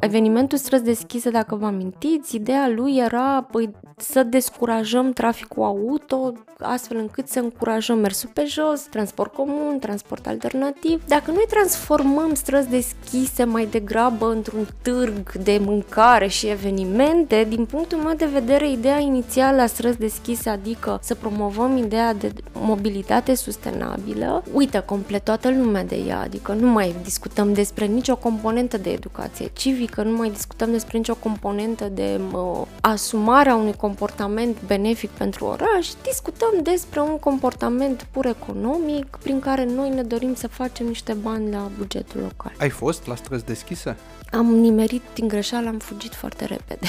Evenimentul străzi deschise, dacă vă amintiți, ideea lui era păi, să descurajăm traficul auto, astfel încât să încurajăm mersul pe jos, transport comun, transport alternativ. Dacă noi transformăm străzi deschise mai degrabă într-un târg de mâncare și evenimente, din punctul meu de vedere, ideea inițială a străzi deschise, adică să promovăm ideea de mobilitate sustenabilă, uită complet toată lumea de ea, adică nu mai discutăm despre nicio componentă de educație civică, nu mai discutăm despre nicio componentă de uh, asumarea unui comportament benefic pentru oraș, discutăm despre un comportament pur economic prin care noi ne dorim să facem niște bani la bugetul local. Ai fost la străzi deschise? Am nimerit din greșeală, am fugit foarte repede.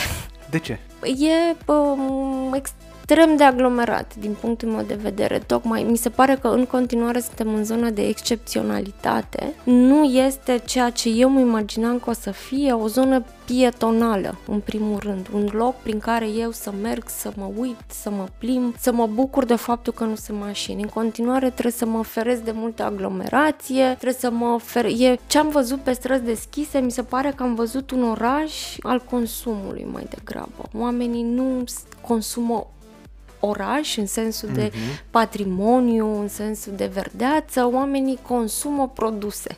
De ce? E um, extrem de aglomerat din punctul meu de vedere. Tocmai mi se pare că în continuare suntem în zona de excepționalitate. Nu este ceea ce eu îmi imaginam că o să fie o zonă pietonală, în primul rând. Un loc prin care eu să merg, să mă uit, să mă plim, să mă bucur de faptul că nu sunt mașini. În continuare trebuie să mă feresc de multă aglomerație, trebuie să mă fer... E ce am văzut pe străzi deschise, mi se pare că am văzut un oraș al consumului mai degrabă. Oamenii nu consumă oraș, în sensul de uh-huh. patrimoniu, în sensul de verdeață, oamenii consumă produse.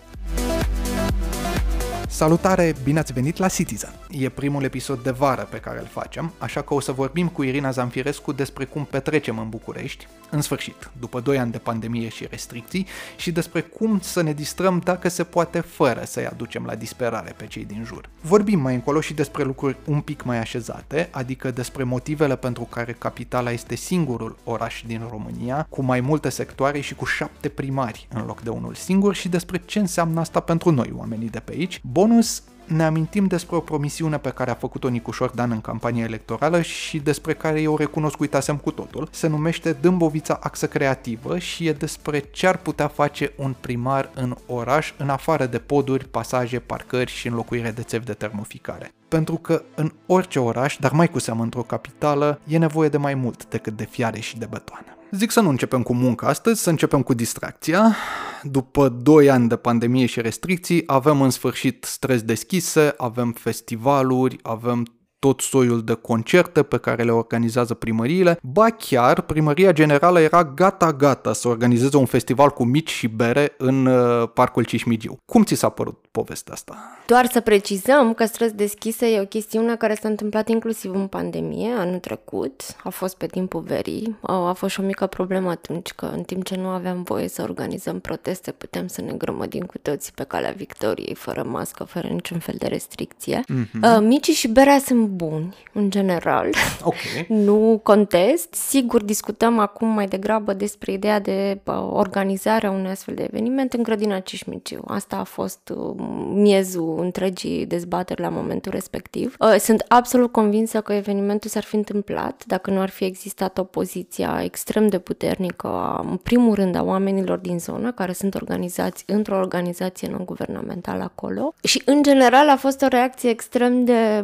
Salutare, bine ați venit la Citizen! E primul episod de vară pe care îl facem, așa că o să vorbim cu Irina Zanfirescu despre cum petrecem în București, în sfârșit, după 2 ani de pandemie și restricții, și despre cum să ne distrăm dacă se poate fără să-i aducem la disperare pe cei din jur. Vorbim mai încolo și despre lucruri un pic mai așezate, adică despre motivele pentru care capitala este singurul oraș din România, cu mai multe sectoare și cu șapte primari în loc de unul singur și despre ce înseamnă asta pentru noi, oamenii de pe aici. Bonus, ne amintim despre o promisiune pe care a făcut-o Nicușor Dan în campania electorală și despre care eu recunosc uitasem cu totul. Se numește Dâmbovița Axă Creativă și e despre ce ar putea face un primar în oraș în afară de poduri, pasaje, parcări și înlocuire de țevi de termoficare. Pentru că în orice oraș, dar mai cu seamă într-o capitală, e nevoie de mai mult decât de fiare și de betoane. Zic să nu începem cu munca astăzi, să începem cu distracția. După 2 ani de pandemie și restricții, avem în sfârșit străzi deschise, avem festivaluri, avem tot soiul de concerte pe care le organizează primăriile. Ba chiar, primăria generală era gata-gata să organizeze un festival cu mici și bere în uh, Parcul Cismigiu. Cum ți s-a părut povestea asta? Doar să precizăm că străzi deschise e o chestiune care s-a întâmplat inclusiv în pandemie, anul trecut, a fost pe timpul verii, a fost și o mică problemă atunci că în timp ce nu aveam voie să organizăm proteste, putem să ne grămădim cu toții pe calea victoriei, fără mască, fără niciun fel de restricție. Mm-hmm. Micii și berea sunt buni, în general. Okay. nu contest. Sigur, discutăm acum mai degrabă despre ideea de organizarea unui astfel de eveniment în grădina Cismiciu. Asta a fost miezul întregii dezbateri la momentul respectiv. Uh, sunt absolut convinsă că evenimentul s-ar fi întâmplat dacă nu ar fi existat opoziția extrem de puternică, a, în primul rând, a oamenilor din zonă, care sunt organizați într-o organizație non-guvernamentală acolo. Și, în general, a fost o reacție extrem de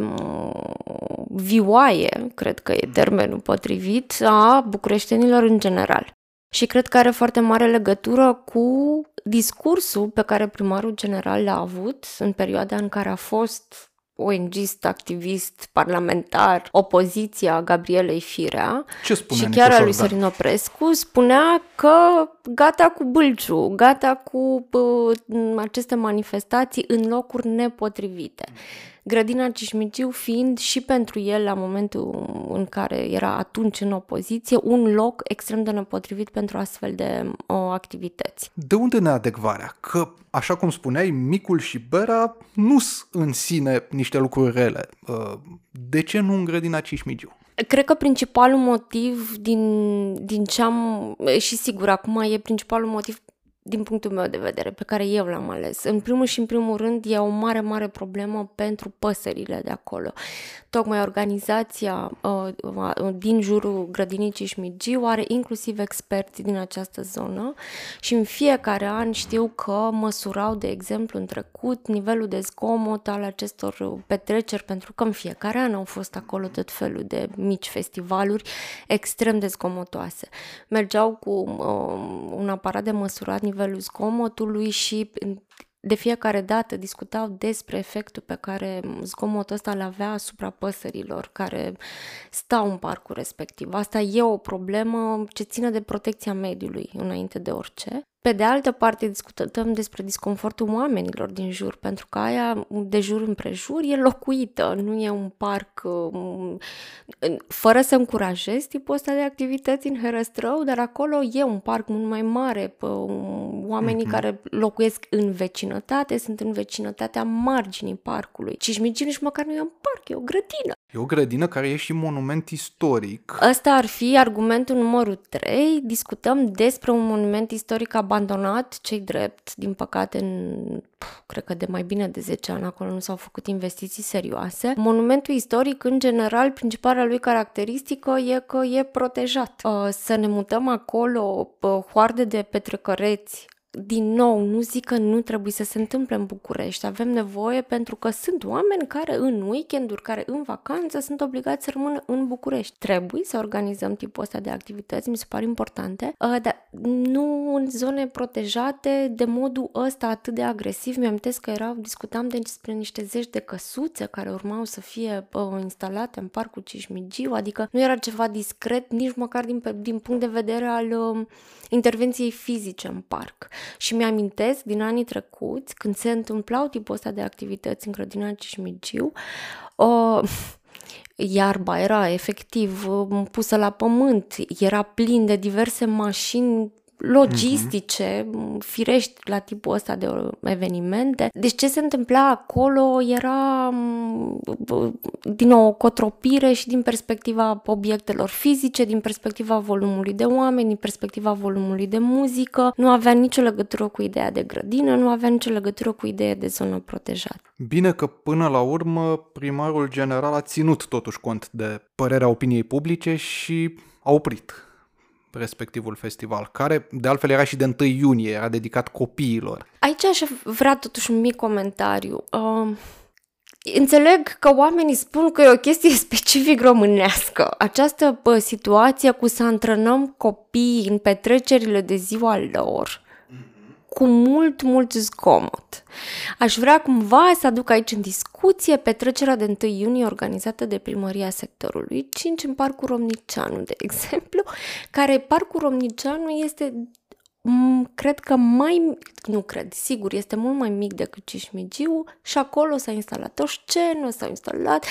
vioaie, cred că e termenul potrivit, a bucureștenilor în general. Și cred că are foarte mare legătură cu discursul pe care primarul general l-a avut în perioada în care a fost ONGist, activist, parlamentar, opoziția Gabrielei Firea Ce spune și chiar a lui Sorin Oprescu, spunea că gata cu bâlciu, gata cu uh, aceste manifestații în locuri nepotrivite. Mm. Grădina Cismigiu fiind și pentru el, la momentul în care era atunci în opoziție, un loc extrem de nepotrivit pentru astfel de o, activități. De unde neadecvarea? Că, așa cum spuneai, micul și bera nu sunt în sine niște lucruri rele. Uh, de ce nu în grădina Cismigiu? Cred că principalul motiv din, din ce am, și sigur, acum e principalul motiv din punctul meu de vedere, pe care eu l-am ales. În primul și în primul rând, e o mare, mare problemă pentru păsările de acolo. Tocmai organizația uh, uh, din jurul grădinii Cismigiu are inclusiv experți din această zonă și în fiecare an știu că măsurau, de exemplu, în trecut nivelul de zgomot al acestor petreceri, pentru că în fiecare an au fost acolo tot felul de mici festivaluri extrem de zgomotoase. Mergeau cu uh, un aparat de măsurat nivel nivelul zgomotului și de fiecare dată discutau despre efectul pe care zgomotul ăsta îl avea asupra păsărilor care stau în parcul respectiv. Asta e o problemă ce ține de protecția mediului înainte de orice. Pe de altă parte, discutăm despre disconfortul oamenilor din jur, pentru că aia de jur împrejur e locuită, nu e un parc um, fără să încurajez tipul ăsta de activități în Herăstrău, dar acolo e un parc mult mai mare. Um, oamenii mm-hmm. care locuiesc în vecinătate sunt în vecinătatea marginii parcului. Cismigil nici măcar nu e un parc, e o grădină. E o grădină care e și monument istoric. Ăsta ar fi argumentul numărul 3. Discutăm despre un monument istoric abandonat, cei drept, din păcate, în, cred că de mai bine de 10 ani acolo nu s-au făcut investiții serioase. Monumentul istoric, în general, principala lui caracteristică e că e protejat. Uh, să ne mutăm acolo uh, hoarde de petrecăreți din nou, nu zic că nu trebuie să se întâmple în București. Avem nevoie pentru că sunt oameni care în weekenduri, care în vacanță sunt obligați să rămână în București. Trebuie să organizăm tipul ăsta de activități, mi se pare importante, uh, dar nu în zone protejate de modul ăsta atât de agresiv. Mi-am că erau, discutam despre niște zeci de căsuțe care urmau să fie uh, instalate în parcul Cismigiu, adică nu era ceva discret nici măcar din, din punct de vedere al uh, intervenției fizice în parc. Și mi-amintesc din anii trecuți, când se întâmplau tipul ăsta de activități în grădina Cismigiu, o, iarba era efectiv pusă la pământ, era plin de diverse mașini logistice, uh-huh. firești la tipul ăsta de evenimente. Deci ce se întâmpla acolo era din nou o cotropire și din perspectiva obiectelor fizice, din perspectiva volumului de oameni, din perspectiva volumului de muzică. Nu avea nicio legătură cu ideea de grădină, nu avea nicio legătură cu ideea de zonă protejată. Bine că până la urmă primarul general a ținut totuși cont de părerea opiniei publice și a oprit respectivul festival, care de altfel era și de 1 iunie, era dedicat copiilor. Aici aș vrea totuși un mic comentariu. Uh, Înțeleg că oamenii spun că e o chestie specific românească. Această bă, situație cu să antrenăm copii în petrecerile de ziua lor cu mult, mult zgomot. Aș vrea cumva să aduc aici în discuție petrecerea de 1 iunie organizată de primăria sectorului 5 în Parcul Romnicianu, de exemplu, care Parcul Romnicianu este cred că mai, nu cred, sigur, este mult mai mic decât Cismigiu și acolo s-a instalat o scenă, s-au instalat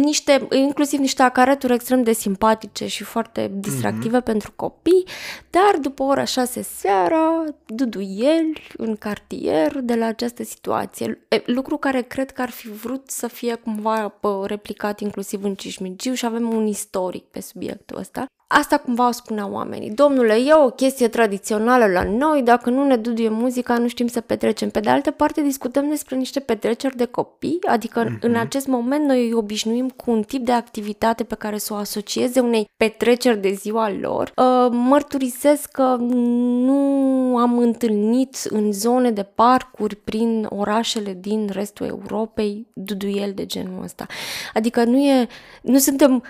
niște, inclusiv niște acareturi extrem de simpatice și foarte distractive mm-hmm. pentru copii, dar după ora 6 seara, duduiel în cartier de la această situație. Lucru care cred că ar fi vrut să fie cumva replicat inclusiv în Cismigiu și avem un istoric pe subiectul ăsta. Asta cumva o spuneau oamenii. Domnule, e o chestie tradițională la noi, dacă nu ne duduie muzica, nu știm să petrecem. Pe de altă parte, discutăm despre niște petreceri de copii, adică mm-hmm. în acest moment noi îi obișnuim cu un tip de activitate pe care să o asocieze unei petreceri de ziua lor. Uh, mărturisesc că nu am întâlnit în zone de parcuri prin orașele din restul Europei duduiel de genul ăsta. Adică nu e, nu suntem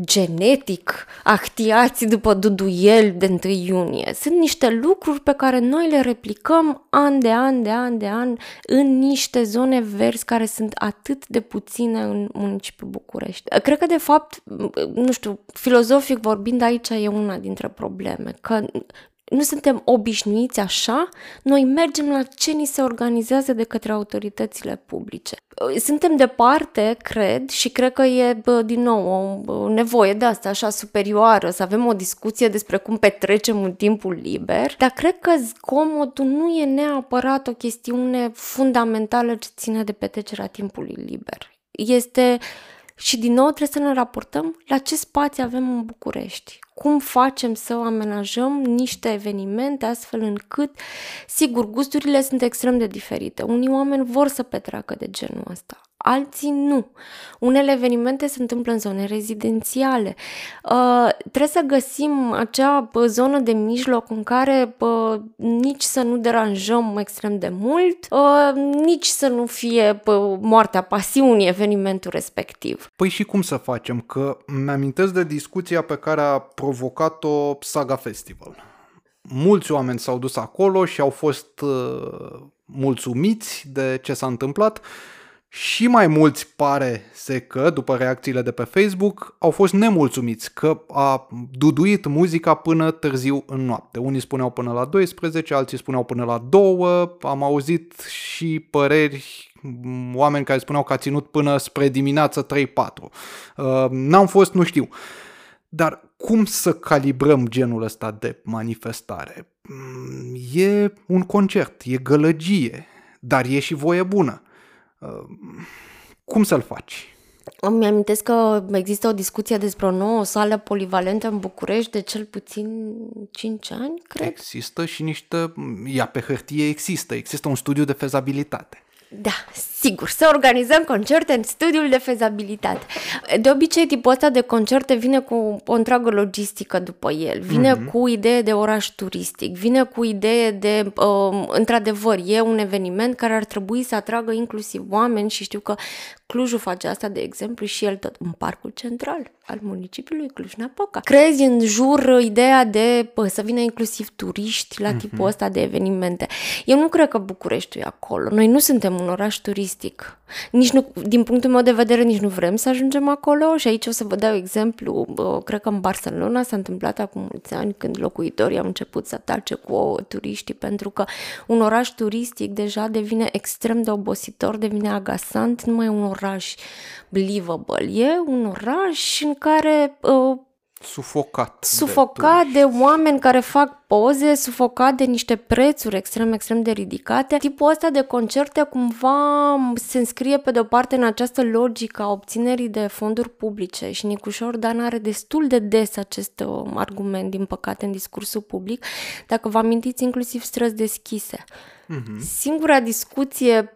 genetic actiați după duduiel de 1 iunie. Sunt niște lucruri pe care noi le replicăm an de an, de an, de an în niște zone verzi care sunt atât de puține în municipiul București. Cred că, de fapt, nu știu, filozofic vorbind, aici e una dintre probleme, că nu suntem obișnuiți așa, noi mergem la ce ni se organizează de către autoritățile publice. Suntem departe, cred, și cred că e, bă, din nou, o nevoie de asta așa superioară, să avem o discuție despre cum petrecem un timpul liber, dar cred că zgomotul nu e neapărat o chestiune fundamentală ce ține de petrecerea timpului liber. Este și din nou trebuie să ne raportăm la ce spații avem în București, cum facem să amenajăm niște evenimente astfel încât, sigur, gusturile sunt extrem de diferite. Unii oameni vor să petreacă de genul ăsta, alții nu. Unele evenimente se întâmplă în zone rezidențiale. Uh, trebuie să găsim acea uh, zonă de mijloc în care uh, nici să nu deranjăm extrem de mult, uh, nici să nu fie uh, moartea pasiunii evenimentul respectiv. Păi și cum să facem? Că mi-amintesc de discuția pe care a provocat-o Saga Festival mulți oameni s-au dus acolo și au fost uh, mulțumiți de ce s-a întâmplat și mai mulți pare se că, după reacțiile de pe Facebook, au fost nemulțumiți că a duduit muzica până târziu în noapte. Unii spuneau până la 12, alții spuneau până la 2, am auzit și păreri oameni care spuneau că a ținut până spre dimineață 3-4. Uh, n-am fost, nu știu. Dar cum să calibrăm genul ăsta de manifestare? Mm, e un concert, e gălăgie, dar e și voie bună. Uh, cum să-l faci? Îmi amintesc că există o discuție despre o nouă sală polivalentă în București de cel puțin 5 ani, cred. Există și niște... Ea pe hârtie există. Există un studiu de fezabilitate. Da, sigur, să organizăm concerte în studiul de fezabilitate. De obicei, tipul ăsta de concerte vine cu o întreagă logistică după el. Vine mm-hmm. cu idee de oraș turistic, vine cu idee de, uh, într-adevăr, e un eveniment care ar trebui să atragă inclusiv oameni și știu că Clujul face asta, de exemplu, și el tot în parcul central al municipiului Cluj-Napoca. Crezi în jur ideea de pă, să vină inclusiv turiști la mm-hmm. tipul ăsta de evenimente. Eu nu cred că Bucureștiul e acolo. Noi nu suntem un oraș turistic. Nici nu, din punctul meu de vedere, nici nu vrem să ajungem acolo și aici o să vă dau exemplu. Cred că în Barcelona s-a întâmplat acum mulți ani când locuitorii au început să atace cu ouă turiștii pentru că un oraș turistic deja devine extrem de obositor, devine agasant, nu mai e un oraș believable. E un oraș în care uh, Sufocat. Sufocat de, de oameni care fac poze, sufocat de niște prețuri extrem, extrem de ridicate. Tipul ăsta de concerte cumva se înscrie pe de-o parte în această logică a obținerii de fonduri publice și Nicușor Dan are destul de des acest uh, argument, din păcate, în discursul public. Dacă vă amintiți, inclusiv străzi deschise. Mm-hmm. Singura discuție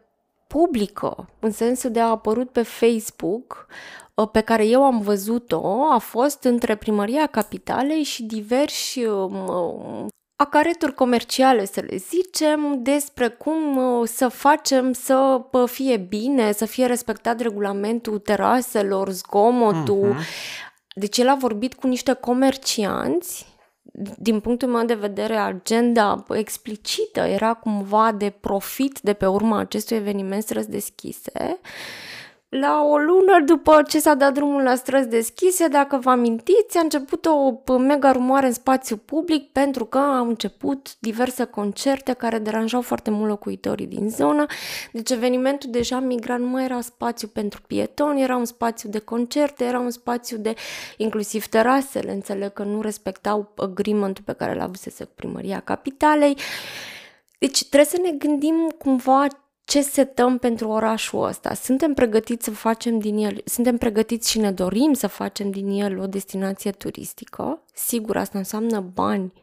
publică, în sensul de a apărut pe Facebook, Uh, pe care eu am văzut-o a fost între Primăria Capitalei și diversi um, uh, acareturi comerciale, să le zicem, despre cum uh, să facem să fie bine, să fie respectat regulamentul teraselor, zgomotul. Uh-huh. Deci el a vorbit cu niște comercianți din punctul meu de vedere, agenda explicită era cumva de profit de pe urma acestui eveniment străzi deschise la o lună după ce s-a dat drumul la străzi deschise, dacă vă amintiți, a început o mega rumoare în spațiu public pentru că au început diverse concerte care deranjau foarte mult locuitorii din zonă. Deci evenimentul deja migrat nu mai era spațiu pentru pietoni, era un spațiu de concerte, era un spațiu de inclusiv terasele, înțeleg că nu respectau agreement-ul pe care l-a avusese primăria capitalei. Deci trebuie să ne gândim cumva ce setăm pentru orașul ăsta. Suntem pregătiți să facem din el, suntem pregătiți și ne dorim să facem din el o destinație turistică. Sigur, asta înseamnă bani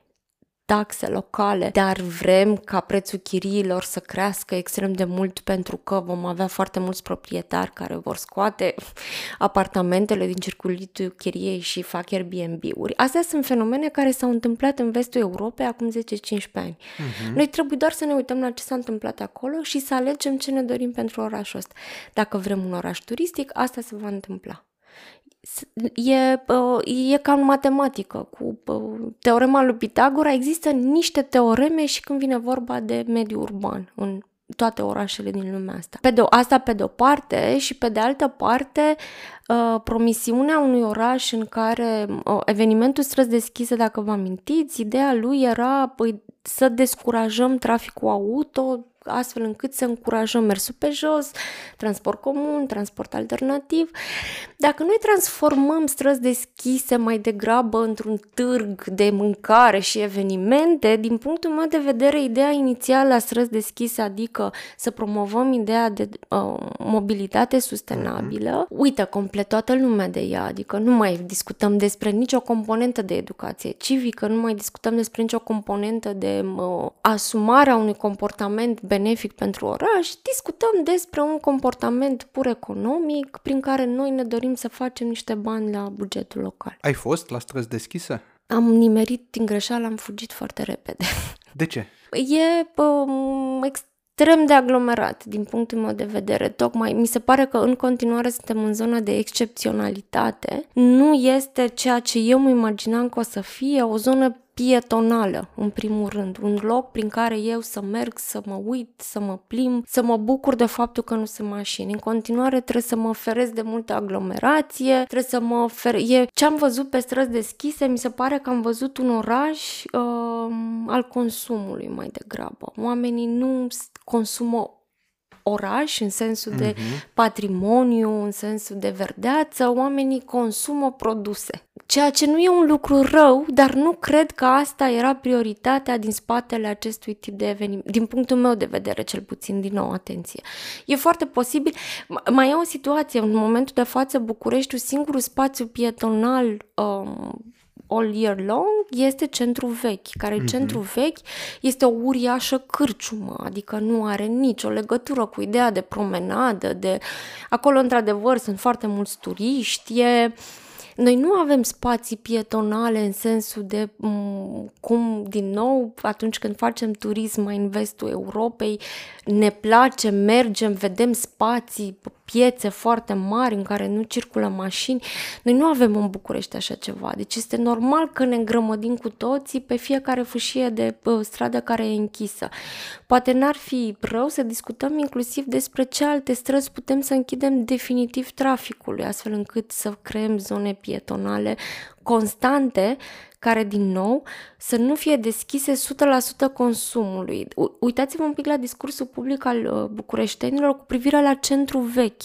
taxe locale, dar vrem ca prețul chiriilor să crească extrem de mult pentru că vom avea foarte mulți proprietari care vor scoate apartamentele din circuitul chiriei și fac Airbnb-uri. Astea sunt fenomene care s-au întâmplat în vestul Europei acum 10-15 ani. Uh-huh. Noi trebuie doar să ne uităm la ce s-a întâmplat acolo și să alegem ce ne dorim pentru orașul ăsta. Dacă vrem un oraș turistic, asta se va întâmpla e, e ca în matematică. Cu teorema lui Pitagora există niște teoreme și când vine vorba de mediu urban în toate orașele din lumea asta. Pe de, asta pe de o parte și pe de altă parte uh, promisiunea unui oraș în care uh, evenimentul străzi deschise, dacă vă amintiți, ideea lui era păi, să descurajăm traficul auto, astfel încât să încurajăm mersul pe jos, transport comun, transport alternativ. Dacă noi transformăm străzi deschise mai degrabă într-un târg de mâncare și evenimente, din punctul meu de vedere, ideea inițială a străzi deschise, adică să promovăm ideea de uh, mobilitate sustenabilă, uh-huh. uită complet toată lumea de ea, adică nu mai discutăm despre nicio componentă de educație civică, nu mai discutăm despre nicio componentă de uh, asumarea unui comportament benefic pentru oraș, discutăm despre un comportament pur economic prin care noi ne dorim să facem niște bani la bugetul local. Ai fost la străzi deschise? Am nimerit din greșeală, am fugit foarte repede. De ce? E um, extrem de aglomerat din punctul meu de vedere. Tocmai mi se pare că în continuare suntem în zona de excepționalitate. Nu este ceea ce eu mă imaginam că o să fie o zonă pietonală, în primul rând, un loc prin care eu să merg, să mă uit, să mă plim, să mă bucur de faptul că nu sunt mașini. În continuare trebuie să mă feresc de multă aglomerație, trebuie să mă fer... E... Ce am văzut pe străzi deschise, mi se pare că am văzut un oraș uh, al consumului mai degrabă. Oamenii nu consumă oraș, în sensul de uh-huh. patrimoniu, în sensul de verdeață, oamenii consumă produse. Ceea ce nu e un lucru rău, dar nu cred că asta era prioritatea din spatele acestui tip de eveniment, din punctul meu de vedere, cel puțin, din nou, atenție. E foarte posibil, mai e o situație, în momentul de față, Bucureștiul, singurul spațiu pietonal um, all year long este centru vechi, care mm-hmm. centru vechi este o uriașă cârciumă, adică nu are nicio legătură cu ideea de promenadă, de acolo într-adevăr sunt foarte mulți turiști, e noi nu avem spații pietonale în sensul de cum, din nou, atunci când facem turism mai în vestul Europei, ne place, mergem, vedem spații, piețe foarte mari în care nu circulă mașini. Noi nu avem în București așa ceva. Deci este normal că ne îngrămădim cu toții pe fiecare fâșie de stradă care e închisă. Poate n-ar fi rău să discutăm inclusiv despre ce alte străzi putem să închidem definitiv traficului, astfel încât să creăm zone pietonale constante care, din nou, să nu fie deschise 100% consumului. Uitați-vă un pic la discursul public al uh, bucureștenilor cu privire la centru vechi.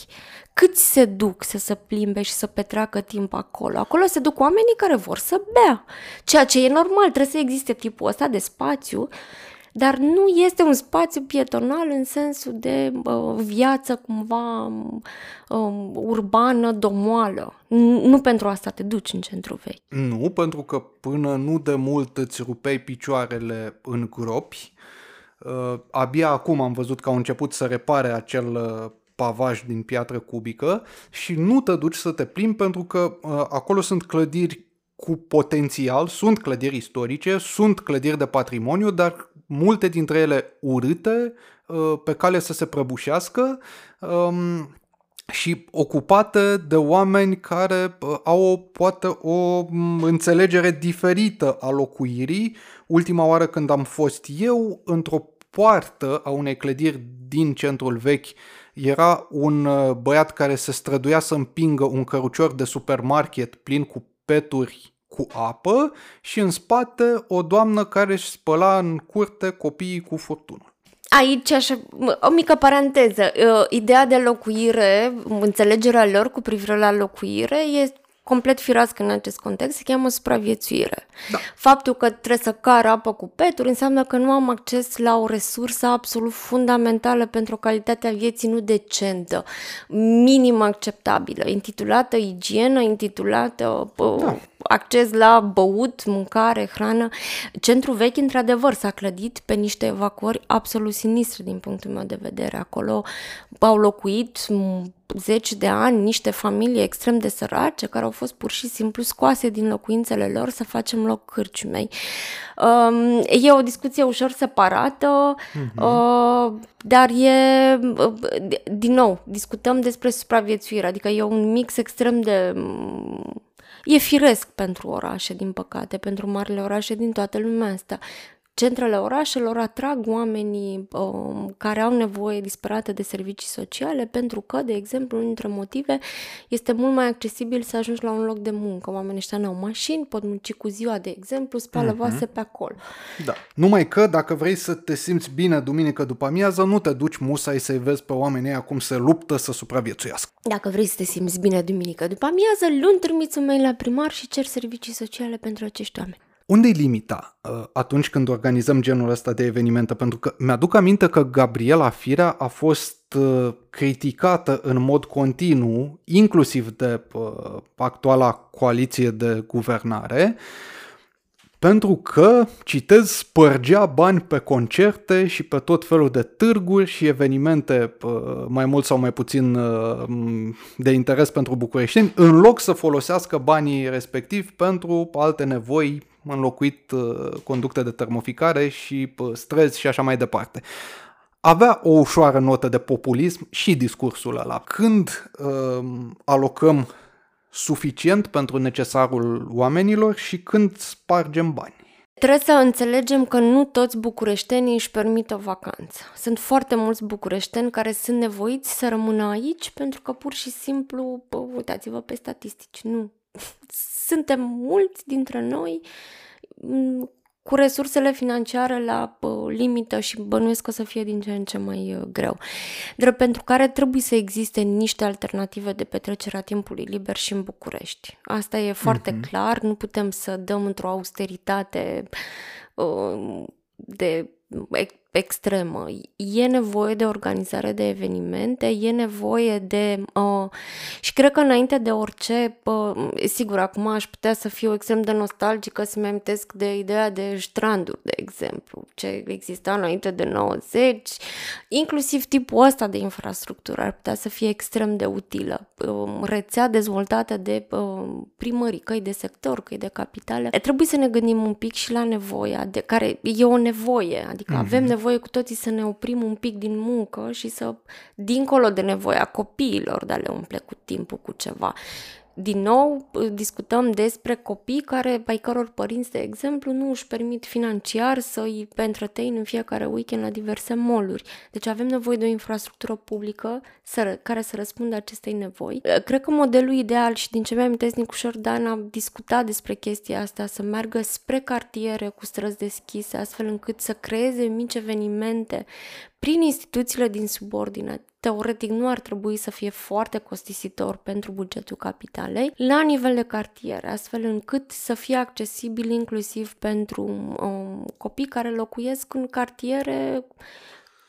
Câți se duc să se plimbe și să petreacă timp acolo? Acolo se duc oamenii care vor să bea. Ceea ce e normal, trebuie să existe tipul ăsta de spațiu dar nu este un spațiu pietonal în sensul de uh, viață cumva uh, urbană, domoală. Nu pentru asta te duci în centru vechi. Nu, pentru că până nu de mult îți rupeai picioarele în gropi. Uh, abia acum am văzut că au început să repare acel uh, pavaj din piatră cubică și nu te duci să te plimbi pentru că uh, acolo sunt clădiri cu potențial, sunt clădiri istorice, sunt clădiri de patrimoniu, dar multe dintre ele urâte, uh, pe cale să se prăbușească um, și ocupate de oameni care uh, au o, poate o mm, înțelegere diferită a locuirii. Ultima oară când am fost eu într-o poartă a unei clădiri din centrul vechi era un uh, băiat care se străduia să împingă un cărucior de supermarket plin cu peturi cu apă și în spate o doamnă care își spăla în curte copiii cu furtună. Aici, așa, o mică paranteză, ideea de locuire, înțelegerea lor cu privire la locuire e complet firească în acest context, se cheamă supraviețuire. Da. Faptul că trebuie să car apă cu peturi înseamnă că nu am acces la o resursă absolut fundamentală pentru o calitatea vieții nu decentă, minim acceptabilă, intitulată igienă, intitulată da acces la băut, mâncare, hrană. Centrul vechi, într-adevăr, s-a clădit pe niște evacuări absolut sinistre din punctul meu de vedere. Acolo au locuit zeci de ani niște familii extrem de sărace care au fost pur și simplu scoase din locuințele lor să facem loc cârciumei. Um, e o discuție ușor separată, uh-huh. uh, dar e, din nou, discutăm despre supraviețuire, adică e un mix extrem de E firesc pentru orașe, din păcate, pentru marile orașe din toată lumea asta. Centrele orașelor atrag oamenii um, care au nevoie disperată de servicii sociale pentru că, de exemplu, unul dintre motive este mult mai accesibil să ajungi la un loc de muncă. Oamenii ăștia nu au mașini, pot munci cu ziua, de exemplu, spală mm-hmm. vase pe acolo. Da. Numai că dacă vrei să te simți bine duminică după amiază, nu te duci musai să-i vezi pe oamenii ăia cum se luptă să supraviețuiască. Dacă vrei să te simți bine duminică după amiază, luni trimiți un mail la primar și cer servicii sociale pentru acești oameni. Unde e limita uh, atunci când organizăm genul ăsta de evenimente? Pentru că mi-aduc aminte că Gabriela Firea a fost uh, criticată în mod continuu, inclusiv de uh, actuala coaliție de guvernare, pentru că, citez, spărgea bani pe concerte și pe tot felul de târguri și evenimente mai mult sau mai puțin de interes pentru bucureștini, în loc să folosească banii respectivi pentru alte nevoi înlocuit uh, conducte de termoficare și uh, străzi și așa mai departe. Avea o ușoară notă de populism și discursul ăla. Când uh, alocăm suficient pentru necesarul oamenilor și când spargem bani. trebuie să înțelegem că nu toți bucureștenii își permit o vacanță. Sunt foarte mulți bucureșteni care sunt nevoiți să rămână aici pentru că pur și simplu, bă, uitați-vă pe statistici, nu. Suntem mulți dintre noi cu resursele financiare la pă, limită și bănuiesc că o să fie din ce în ce mai uh, greu. Drept pentru care trebuie să existe niște alternative de petrecere a timpului liber și în București. Asta e foarte mm-hmm. clar, nu putem să dăm într-o austeritate uh, de extremă. E nevoie de organizare de evenimente, e nevoie de... Uh, și cred că înainte de orice, uh, sigur, acum aș putea să fiu extrem de nostalgică, să-mi amintesc de ideea de stranduri, de exemplu, ce exista înainte de 90, inclusiv tipul ăsta de infrastructură ar putea să fie extrem de utilă. Uh, rețea dezvoltată de uh, primării, căi de sector, căi de capitale. Trebuie să ne gândim un pic și la nevoia, de care e o nevoie, adică mm-hmm. avem nevoie nevoie cu toții să ne oprim un pic din muncă și să, dincolo de nevoia copiilor de a le umple cu timpul cu ceva, din nou discutăm despre copii care, ai căror părinți, de exemplu, nu își permit financiar să îi întrețin în fiecare weekend la diverse moluri. Deci avem nevoie de o infrastructură publică să, care să răspundă acestei nevoi. Cred că modelul ideal și din ce mi-am amintesc Nicușor Dan a discutat despre chestia asta, să meargă spre cartiere cu străzi deschise, astfel încât să creeze mici evenimente prin instituțiile din subordine, teoretic nu ar trebui să fie foarte costisitor pentru bugetul capitalei, la nivel de cartier, astfel încât să fie accesibil inclusiv pentru um, copii care locuiesc în cartiere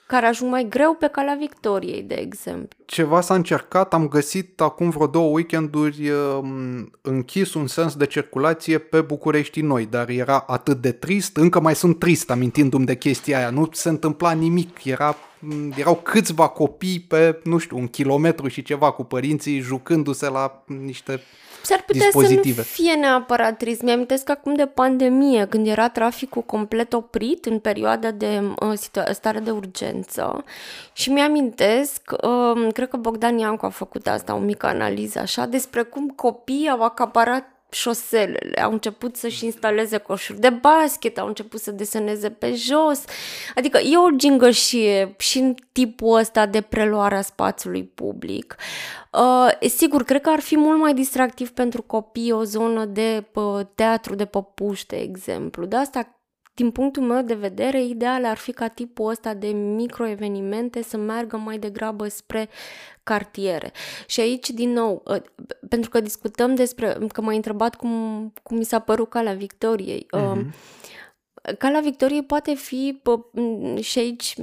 care ajung mai greu pe calea Victoriei, de exemplu. Ceva s-a încercat, am găsit acum vreo două weekenduri um, închis un sens de circulație pe București Noi, dar era atât de trist, încă mai sunt trist amintindu-mi de chestia aia, nu se întâmpla nimic, era, mm, erau câțiva copii pe, nu știu, un kilometru și ceva cu părinții jucându-se la niște S-ar putea să nu fie neapărat trist. Mi-am acum de pandemie, când era traficul complet oprit în perioada de uh, stare de urgență și mi-amintesc, uh, cred că Bogdan Iancu a făcut asta, o mică analiză așa, despre cum copiii au acaparat șoselele, au început să-și instaleze coșuri de basket, au început să deseneze pe jos. Adică e o gingășie și în tipul ăsta de preluare a spațiului public. Uh, sigur, cred că ar fi mult mai distractiv pentru copii o zonă de uh, teatru de păpuși, de exemplu. De asta din punctul meu de vedere, ideal ar fi ca tipul ăsta de microevenimente să meargă mai degrabă spre cartiere. Și aici, din nou, ă, pentru că discutăm despre, că m-ai întrebat cum, cum mi s-a părut Calea Victoriei. Uh-huh. Calea Victoriei poate fi, și aici,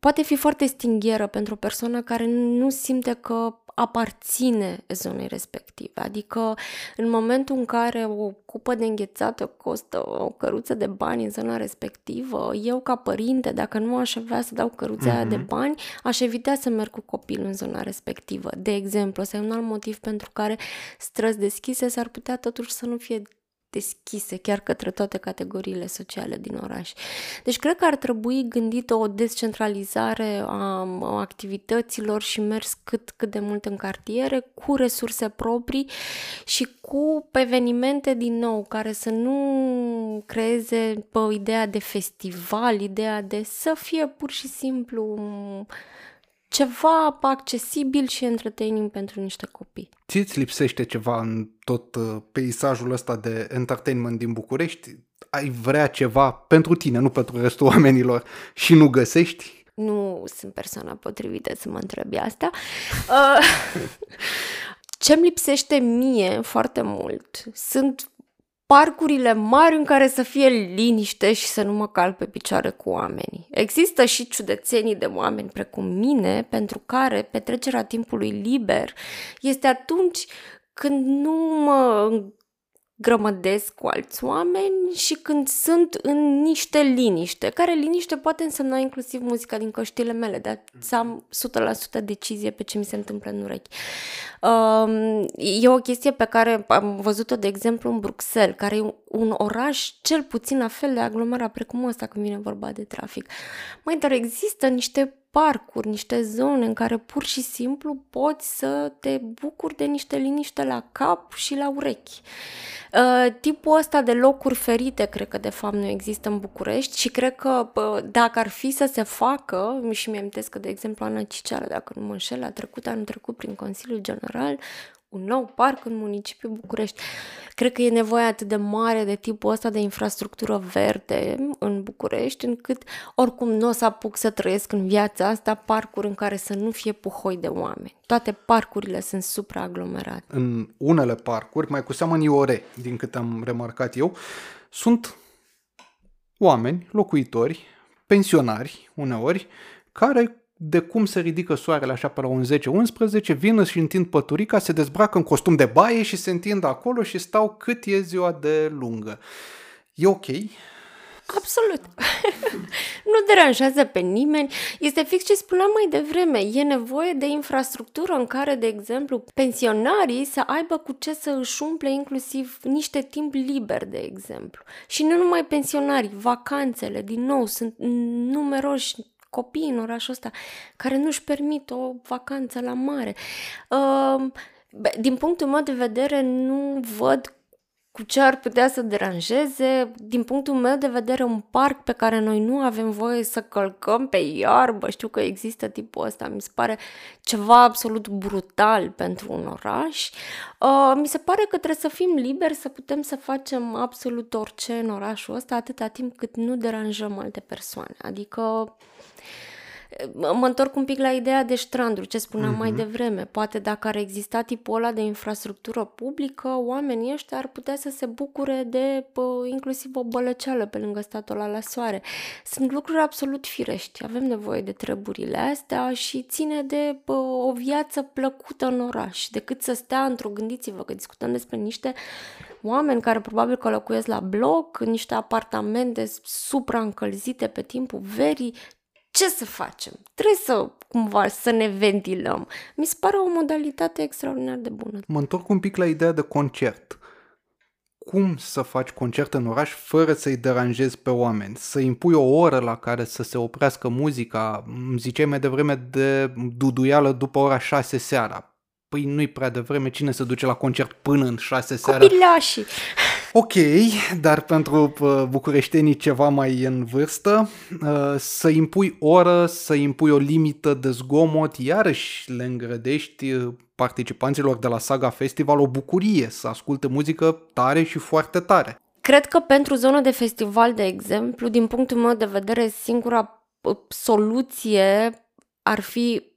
poate fi foarte stinghieră pentru o persoană care nu simte că aparține zonei respective. Adică în momentul în care o cupă de înghețată costă o căruță de bani în zona respectivă, eu ca părinte, dacă nu aș avea să dau căruța mm-hmm. aia de mhm. bani, aș evita să merg cu copilul în zona respectivă. De exemplu, ăsta e un alt motiv pentru care străzi deschise s-ar putea totuși să nu fie deschise chiar către toate categoriile sociale din oraș. Deci cred că ar trebui gândită o descentralizare a activităților și mers cât, cât de mult în cartiere, cu resurse proprii și cu evenimente din nou care să nu creeze pe ideea de festival, ideea de să fie pur și simplu ceva accesibil și entertaining pentru niște copii. Ți îți lipsește ceva în tot uh, peisajul ăsta de entertainment din București? Ai vrea ceva pentru tine, nu pentru restul oamenilor și nu găsești? Nu sunt persoana potrivită să mă întrebi asta. Uh, ce-mi lipsește mie foarte mult sunt parcurile mari în care să fie liniște și să nu mă cal pe picioare cu oamenii. Există și ciudățenii de oameni precum mine, pentru care petrecerea timpului liber este atunci când nu mă grămădesc cu alți oameni și când sunt în niște liniște, care liniște poate însemna inclusiv muzica din căștile mele, dar să am 100% decizie pe ce mi se întâmplă în urechi. Um, e o chestie pe care am văzut-o, de exemplu, în Bruxelles, care e un oraș cel puțin la fel de aglomerat precum ăsta când vine vorba de trafic. Mai dar există niște parcuri, niște zone în care pur și simplu poți să te bucuri de niște liniște la cap și la urechi. Uh, tipul ăsta de locuri ferite, cred că de fapt nu există în București și cred că dacă ar fi să se facă, și mi-am că de exemplu Ana Ciceară, dacă nu mă înșel, a trecut anul trecut prin Consiliul General un nou parc în municipiul București. Cred că e nevoie atât de mare de tipul ăsta de infrastructură verde în București, încât oricum nu o să apuc să trăiesc în viața asta parcuri în care să nu fie puhoi de oameni. Toate parcurile sunt supraaglomerate. În unele parcuri, mai cu seamă în Iore, din cât am remarcat eu, sunt oameni, locuitori, pensionari uneori, care de cum se ridică soarele așa pe la un 10-11, vin și întind păturica, se dezbracă în costum de baie și se întind acolo și stau cât e ziua de lungă. E ok? Absolut. nu deranjează pe nimeni. Este fix ce spuneam mai devreme. E nevoie de infrastructură în care, de exemplu, pensionarii să aibă cu ce să își umple inclusiv niște timp liber, de exemplu. Și nu numai pensionarii, vacanțele, din nou, sunt numeroși copii în orașul ăsta care nu-și permit o vacanță la mare. Uh, din punctul meu de vedere, nu văd cu ce ar putea să deranjeze. Din punctul meu de vedere, un parc pe care noi nu avem voie să călcăm pe iarbă, știu că există tipul ăsta, mi se pare ceva absolut brutal pentru un oraș. Uh, mi se pare că trebuie să fim liberi să putem să facem absolut orice în orașul ăsta, atâta timp cât nu deranjăm alte persoane. Adică Mă întorc un pic la ideea de stranduri, ce spuneam uh-huh. mai mhm. devreme. Poate dacă ar exista tipul ăla de infrastructură publică, oamenii ăștia ar putea să se bucure de pă, inclusiv o bălăceală pe lângă statul ăla la soare. Sunt lucruri absolut firești. Avem nevoie de treburile astea și ține de pă, o viață plăcută în oraș, decât să stea într-o, gândiți-vă că discutăm despre niște oameni care probabil că locuiesc la bloc, în niște apartamente supraîncălzite pe timpul verii, ce să facem? Trebuie să cumva să ne ventilăm. Mi se pare o modalitate extraordinar de bună. Mă întorc un pic la ideea de concert. Cum să faci concert în oraș fără să-i deranjezi pe oameni? Să impui o oră la care să se oprească muzica? Ziceai mai devreme de duduială după ora 6 seara. Păi nu-i prea devreme, cine se duce la concert până în 6 seara? Copilașii! Ok, dar pentru uh, bucureștenii ceva mai în vârstă, uh, să impui oră, să impui o limită de zgomot, iarăși le îngrădești uh, participanților de la Saga Festival o bucurie să asculte muzică tare și foarte tare. Cred că pentru zonă de festival, de exemplu, din punctul meu de vedere, singura soluție ar fi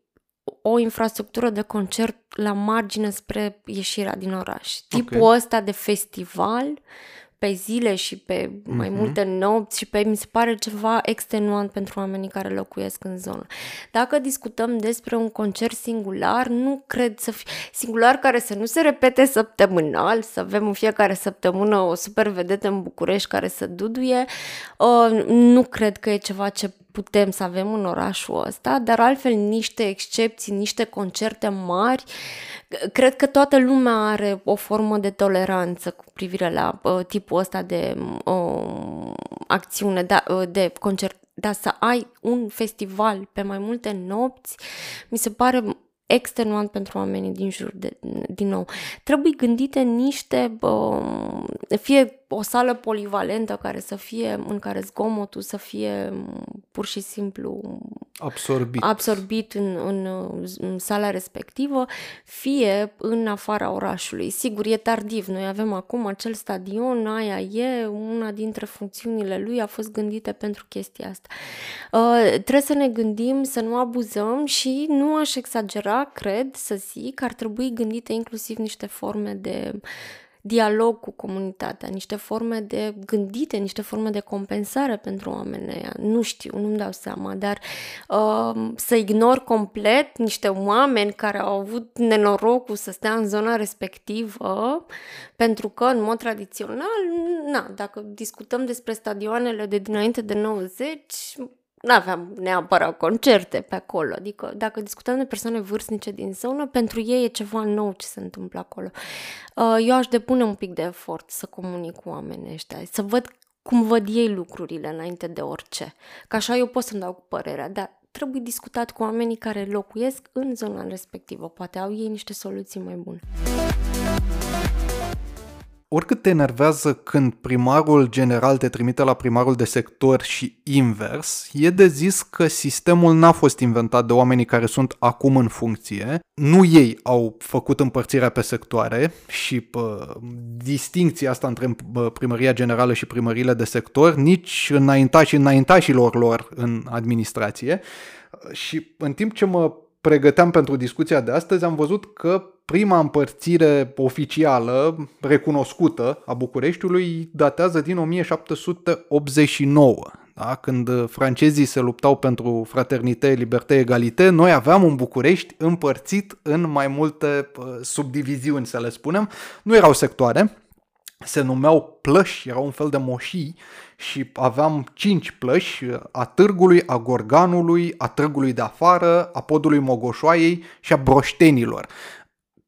o infrastructură de concert la margine spre ieșirea din oraș. Tipul okay. ăsta de festival pe zile și pe mai uh-huh. multe nopți și pe mi se pare ceva extenuant pentru oamenii care locuiesc în zonă. Dacă discutăm despre un concert singular, nu cred să fie singular care să nu se repete săptămânal, să avem în fiecare săptămână o super vedetă în București care să duduie, uh, nu cred că e ceva ce putem să avem în orașul ăsta, dar altfel niște excepții, niște concerte mari. Cred că toată lumea are o formă de toleranță cu privire la uh, tipul ăsta de uh, acțiune, da, uh, de concert. Dar să ai un festival pe mai multe nopți, mi se pare extenuant pentru oamenii din jur, de, din nou. Trebuie gândite niște, uh, fie o sală polivalentă care să fie, în care zgomotul să fie pur și simplu absorbit, absorbit în, în, în sala respectivă, fie în afara orașului. Sigur, e tardiv. Noi avem acum acel stadion, aia e, una dintre funcțiunile lui a fost gândită pentru chestia asta. Uh, trebuie să ne gândim, să nu abuzăm și nu aș exagera, cred, să zic, că ar trebui gândite inclusiv niște forme de dialog cu comunitatea, niște forme de gândite, niște forme de compensare pentru oamenii ăia. Nu știu, nu-mi dau seama, dar uh, să ignor complet niște oameni care au avut nenorocul să stea în zona respectivă, pentru că, în mod tradițional, na, dacă discutăm despre stadioanele de dinainte de 90, nu aveam neapărat concerte pe acolo. Adică dacă discutăm de persoane vârstnice din zonă, pentru ei e ceva nou ce se întâmplă acolo. Uh, eu aș depune un pic de efort să comunic cu oamenii ăștia, să văd cum văd ei lucrurile înainte de orice. Că așa eu pot să-mi dau cu părerea, dar trebuie discutat cu oamenii care locuiesc în zona respectivă. Poate au ei niște soluții mai bune oricât te enervează când primarul general te trimite la primarul de sector și invers, e de zis că sistemul n-a fost inventat de oamenii care sunt acum în funcție. Nu ei au făcut împărțirea pe sectoare și pă, distincția asta între primăria generală și primările de sector, nici înaintașii înaintașilor lor în administrație. Și în timp ce mă pregăteam pentru discuția de astăzi, am văzut că prima împărțire oficială, recunoscută a Bucureștiului, datează din 1789. Da? Când francezii se luptau pentru fraternite, liberté, egalité, noi aveam un București împărțit în mai multe subdiviziuni, să le spunem. Nu erau sectoare, se numeau plăși, erau un fel de moșii și aveam cinci plăși a târgului, a gorganului, a târgului de afară, a podului Mogoșoaiei și a broștenilor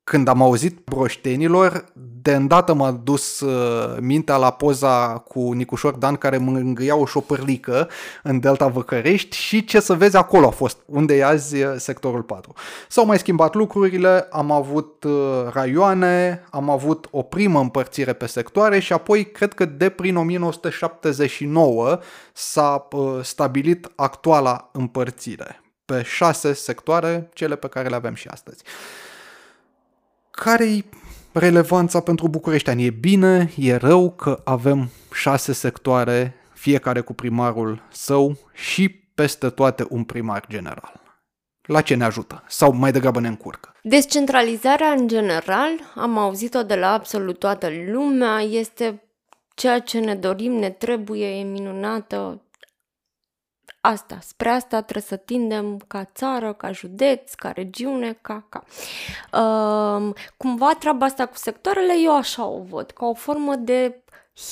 când am auzit broștenilor, de îndată m-a dus uh, mintea la poza cu Nicușor Dan care mângâia o șopârlică în Delta Văcărești și ce să vezi acolo a fost, unde e azi uh, sectorul 4. S-au mai schimbat lucrurile, am avut uh, raioane, am avut o primă împărțire pe sectoare și apoi cred că de prin 1979 s-a stabilit actuala împărțire pe șase sectoare, cele pe care le avem și astăzi care-i relevanța pentru bucureșteani? E bine, e rău că avem șase sectoare, fiecare cu primarul său și peste toate un primar general. La ce ne ajută? Sau mai degrabă ne încurcă? Descentralizarea în general, am auzit-o de la absolut toată lumea, este ceea ce ne dorim, ne trebuie, e minunată, asta, spre asta trebuie să tindem ca țară, ca județ, ca regiune, ca... ca. Uh, cumva treaba asta cu sectoarele eu așa o văd, ca o formă de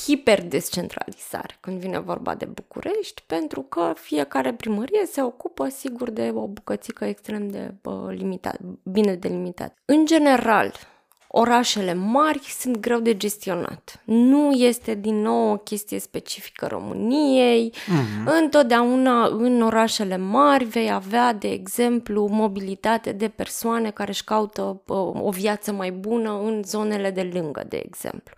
hiperdescentralizare când vine vorba de București, pentru că fiecare primărie se ocupă sigur de o bucățică extrem de uh, limitat, bine delimitat. În general, orașele mari sunt greu de gestionat. Nu este din nou o chestie specifică României. Uh-huh. Întotdeauna în orașele mari vei avea, de exemplu, mobilitate de persoane care își caută o viață mai bună în zonele de lângă, de exemplu.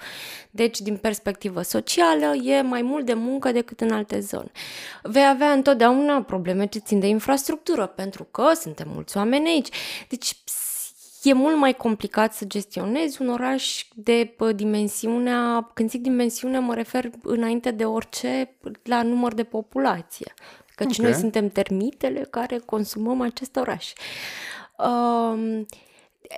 Deci, din perspectivă socială, e mai mult de muncă decât în alte zone. Vei avea întotdeauna probleme ce țin de infrastructură, pentru că suntem mulți oameni aici. Deci, e mult mai complicat să gestionezi un oraș de dimensiunea, când zic dimensiune mă refer înainte de orice la număr de populație. Căci okay. noi suntem termitele care consumăm acest oraș. Uh,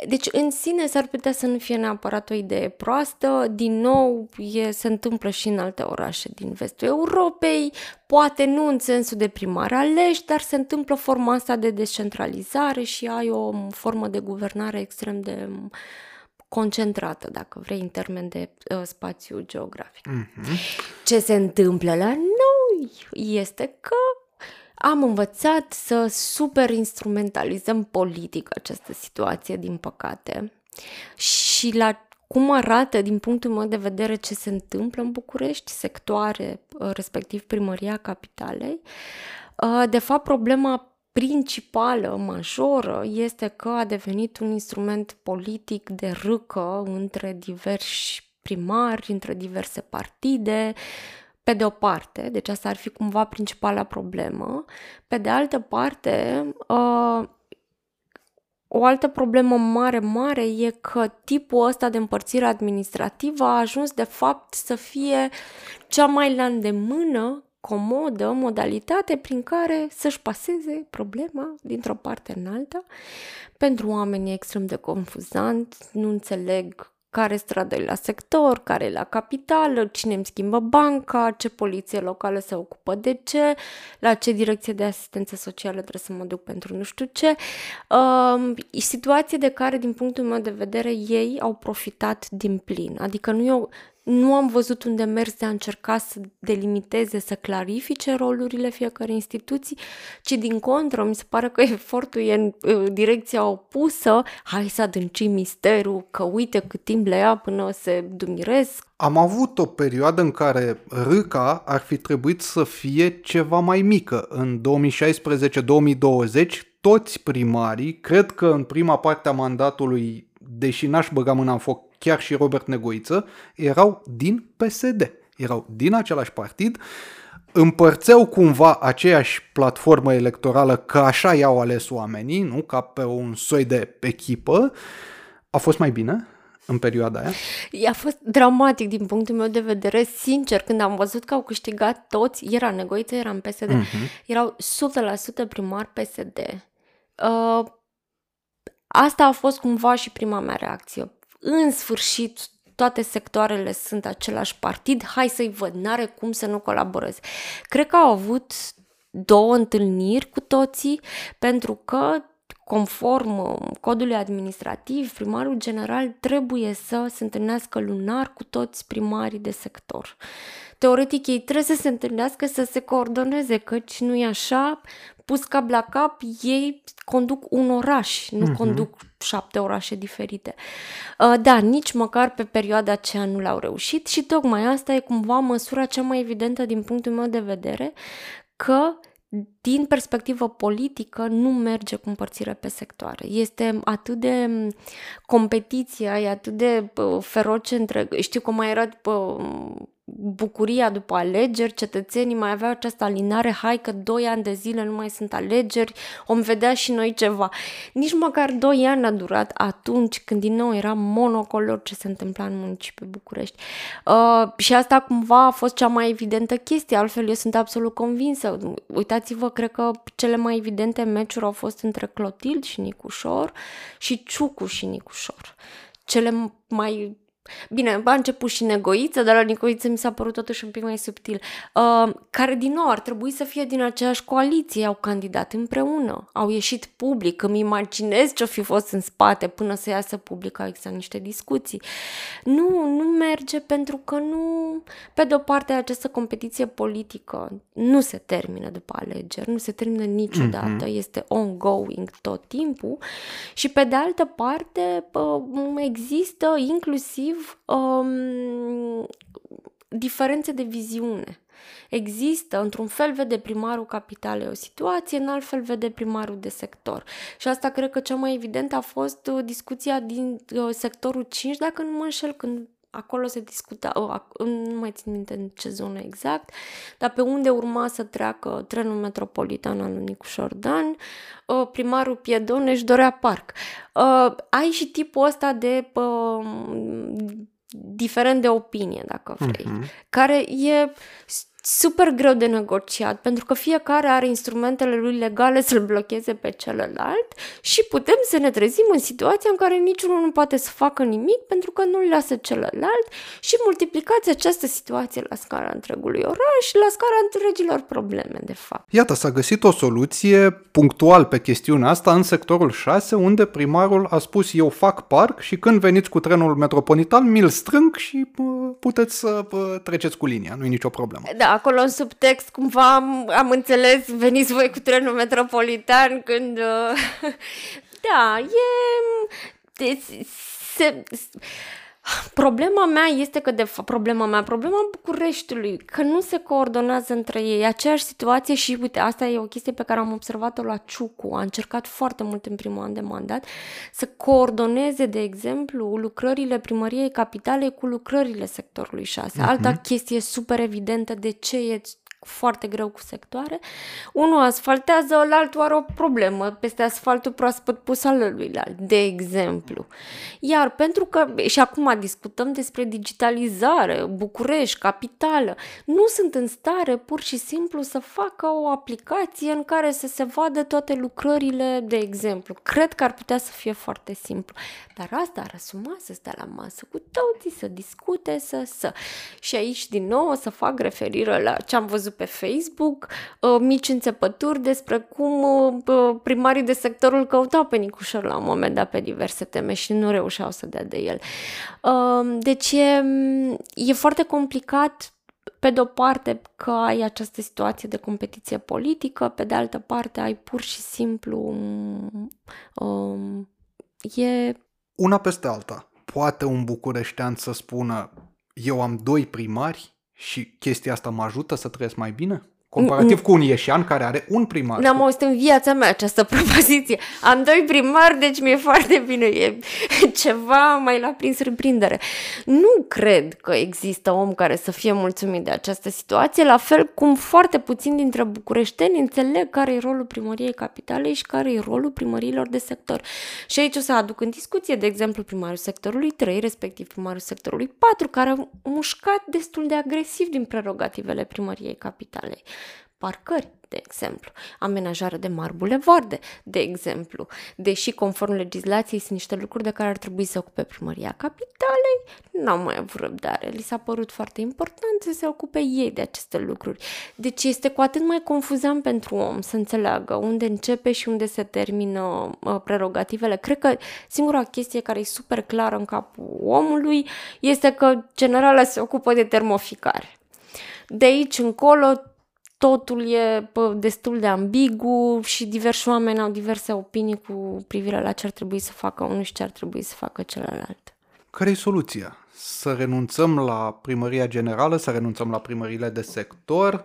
deci, în sine s-ar putea să nu fie neapărat o idee proastă. Din nou, e, se întâmplă și în alte orașe din vestul Europei, poate nu în sensul de primar aleși, dar se întâmplă forma asta de descentralizare și ai o formă de guvernare extrem de concentrată, dacă vrei, în termen de uh, spațiu geografic. Mm-hmm. Ce se întâmplă la noi este că am învățat să super instrumentalizăm politic această situație, din păcate. Și la cum arată, din punctul meu de vedere, ce se întâmplă în București, sectoare, uh, respectiv primăria capitalei, uh, de fapt, problema principală, majoră, este că a devenit un instrument politic de râcă între diversi primari, între diverse partide, pe de o parte, deci asta ar fi cumva principala problemă. Pe de altă parte, uh, o altă problemă mare, mare e că tipul ăsta de împărțire administrativă a ajuns de fapt să fie cea mai la îndemână, comodă modalitate prin care să-și paseze problema dintr-o parte în alta. Pentru oameni e extrem de confuzant, nu înțeleg care stradă e la sector, care e la capitală, cine îmi schimbă banca, ce poliție locală se ocupă de ce, la ce direcție de asistență socială trebuie să mă duc pentru nu știu ce. Uh, situație de care, din punctul meu de vedere, ei au profitat din plin. Adică nu e o, nu am văzut un demers de a încerca să delimiteze, să clarifice rolurile fiecare instituții, ci din contră, mi se pare că efortul e în direcția opusă, hai să adâncim misterul, că uite cât timp le ia până se dumiresc. Am avut o perioadă în care râca ar fi trebuit să fie ceva mai mică. În 2016-2020, toți primarii, cred că în prima parte a mandatului, deși n-aș băga mâna în foc chiar și Robert Negoiță, erau din PSD. Erau din același partid, împărțeau cumva aceeași platformă electorală, că așa i-au ales oamenii, nu? Ca pe un soi de echipă. A fost mai bine în perioada aia? A fost dramatic din punctul meu de vedere, sincer, când am văzut că au câștigat toți, era Negoiță, era în PSD, uh-huh. erau 100% primar PSD. Uh, asta a fost cumva și prima mea reacție în sfârșit toate sectoarele sunt același partid, hai să-i văd, n-are cum să nu colaboreze. Cred că au avut două întâlniri cu toții, pentru că conform codului administrativ, primarul general trebuie să se întâlnească lunar cu toți primarii de sector. Teoretic, ei trebuie să se întâlnească, să se coordoneze, căci nu e așa, pus cap la cap, ei conduc un oraș, nu uh-huh. conduc șapte orașe diferite. Uh, da, nici măcar pe perioada aceea nu l-au reușit și tocmai asta e cumva măsura cea mai evidentă din punctul meu de vedere că din perspectivă politică nu merge cu împărțire pe sectoare. Este atât de competiția, e atât de feroce între... Știu cum mai era bucuria după alegeri, cetățenii mai aveau această alinare, hai că doi ani de zile nu mai sunt alegeri, om vedea și noi ceva. Nici măcar doi ani a durat atunci când din nou era monocolor ce se întâmpla în municipiul București. Uh, și asta cumva a fost cea mai evidentă chestie, altfel eu sunt absolut convinsă. Uitați-vă, cred că cele mai evidente meciuri au fost între Clotilde și Nicușor și Ciucu și Nicușor. Cele mai Bine, a început și Negoiță, dar la Nicoiță mi s-a părut totuși un pic mai subtil, uh, care din nou ar trebui să fie din aceeași coaliție, au candidat împreună, au ieșit public, îmi imaginez ce-o fi fost în spate până să iasă public, au existat niște discuții. Nu, nu merge pentru că nu, pe de-o parte, această competiție politică nu se termină după alegeri, nu se termină niciodată, mm-hmm. este ongoing tot timpul și pe de altă parte uh, există inclusiv inclusiv um, diferențe de viziune. Există, într-un fel vede primarul capitalei o situație, în alt fel vede primarul de sector. Și asta cred că cea mai evident a fost uh, discuția din uh, sectorul 5, dacă nu mă înșel, când acolo se discuta, uh, nu mai țin minte în ce zonă exact, dar pe unde urma să treacă trenul metropolitan al lui Nicușor Dan, uh, primarul Piedoneș își dorea parc. Uh, ai și tipul ăsta de uh, diferent de opinie, dacă vrei, uh-huh. care e super greu de negociat, pentru că fiecare are instrumentele lui legale să-l blocheze pe celălalt și putem să ne trezim în situația în care niciunul nu poate să facă nimic pentru că nu-l lasă celălalt și multiplicați această situație la scara întregului oraș și la scara întregilor probleme, de fapt. Iată, s-a găsit o soluție punctual pe chestiunea asta în sectorul 6, unde primarul a spus eu fac parc și când veniți cu trenul metropolitan, mi-l strâng și puteți să treceți cu linia, nu e nicio problemă. Da, acolo în subtext cumva am, am înțeles, veniți voi cu trenul metropolitan când... Uh, da, e... Se, Problema mea este că, de fapt, problema mea, problema Bucureștiului, că nu se coordonează între ei. Aceeași situație și, uite, asta e o chestie pe care am observat-o la Ciucu. A încercat foarte mult în primul an de mandat să coordoneze, de exemplu, lucrările primăriei capitale cu lucrările sectorului 6. Uh-huh. Alta chestie super evidentă de ce e foarte greu cu sectoare. Unul asfaltează, altul are o problemă peste asfaltul proaspăt pus al luilalți, de exemplu. Iar pentru că, și acum discutăm despre digitalizare, București, capitală, nu sunt în stare pur și simplu să facă o aplicație în care să se vadă toate lucrările, de exemplu. Cred că ar putea să fie foarte simplu. Dar asta ar asuma să stea la masă cu toții, să discute, să, să. Și aici, din nou, o să fac referire la ce am văzut pe Facebook uh, mici înțepături despre cum uh, primarii de sectorul căutau pe Nicușor la un moment dat pe diverse teme și nu reușeau să dea de el. Uh, deci e, e foarte complicat pe de o parte că ai această situație de competiție politică, pe de altă parte ai pur și simplu um, e... Una peste alta. Poate un bucureștean să spună eu am doi primari și chestia asta mă ajută să trăiesc mai bine? Comparativ cu un ieșean care are un primar. N-am auzit în viața mea această propoziție. Am doi primari, deci mi-e foarte bine. E ceva mai la prins reprindere. Nu cred că există om care să fie mulțumit de această situație, la fel cum foarte puțin dintre bucureșteni înțeleg care e rolul primăriei capitalei și care e rolul primăriilor de sector. Și aici o să aduc în discuție, de exemplu, primarul sectorului 3, respectiv primarul sectorului 4, care a mușcat destul de agresiv din prerogativele primăriei capitalei parcări, de exemplu, amenajare de mari bulevarde, de exemplu, deși conform legislației sunt niște lucruri de care ar trebui să ocupe primăria capitalei, n-au mai avut răbdare. Li s-a părut foarte important să se ocupe ei de aceste lucruri. Deci este cu atât mai confuzant pentru om să înțeleagă unde începe și unde se termină prerogativele. Cred că singura chestie care e super clară în capul omului este că generala se ocupă de termoficare. De aici încolo totul e destul de ambigu și diversi oameni au diverse opinii cu privire la ce ar trebui să facă unul și ce ar trebui să facă celălalt. Care e soluția? Să renunțăm la primăria generală, să renunțăm la primările de sector?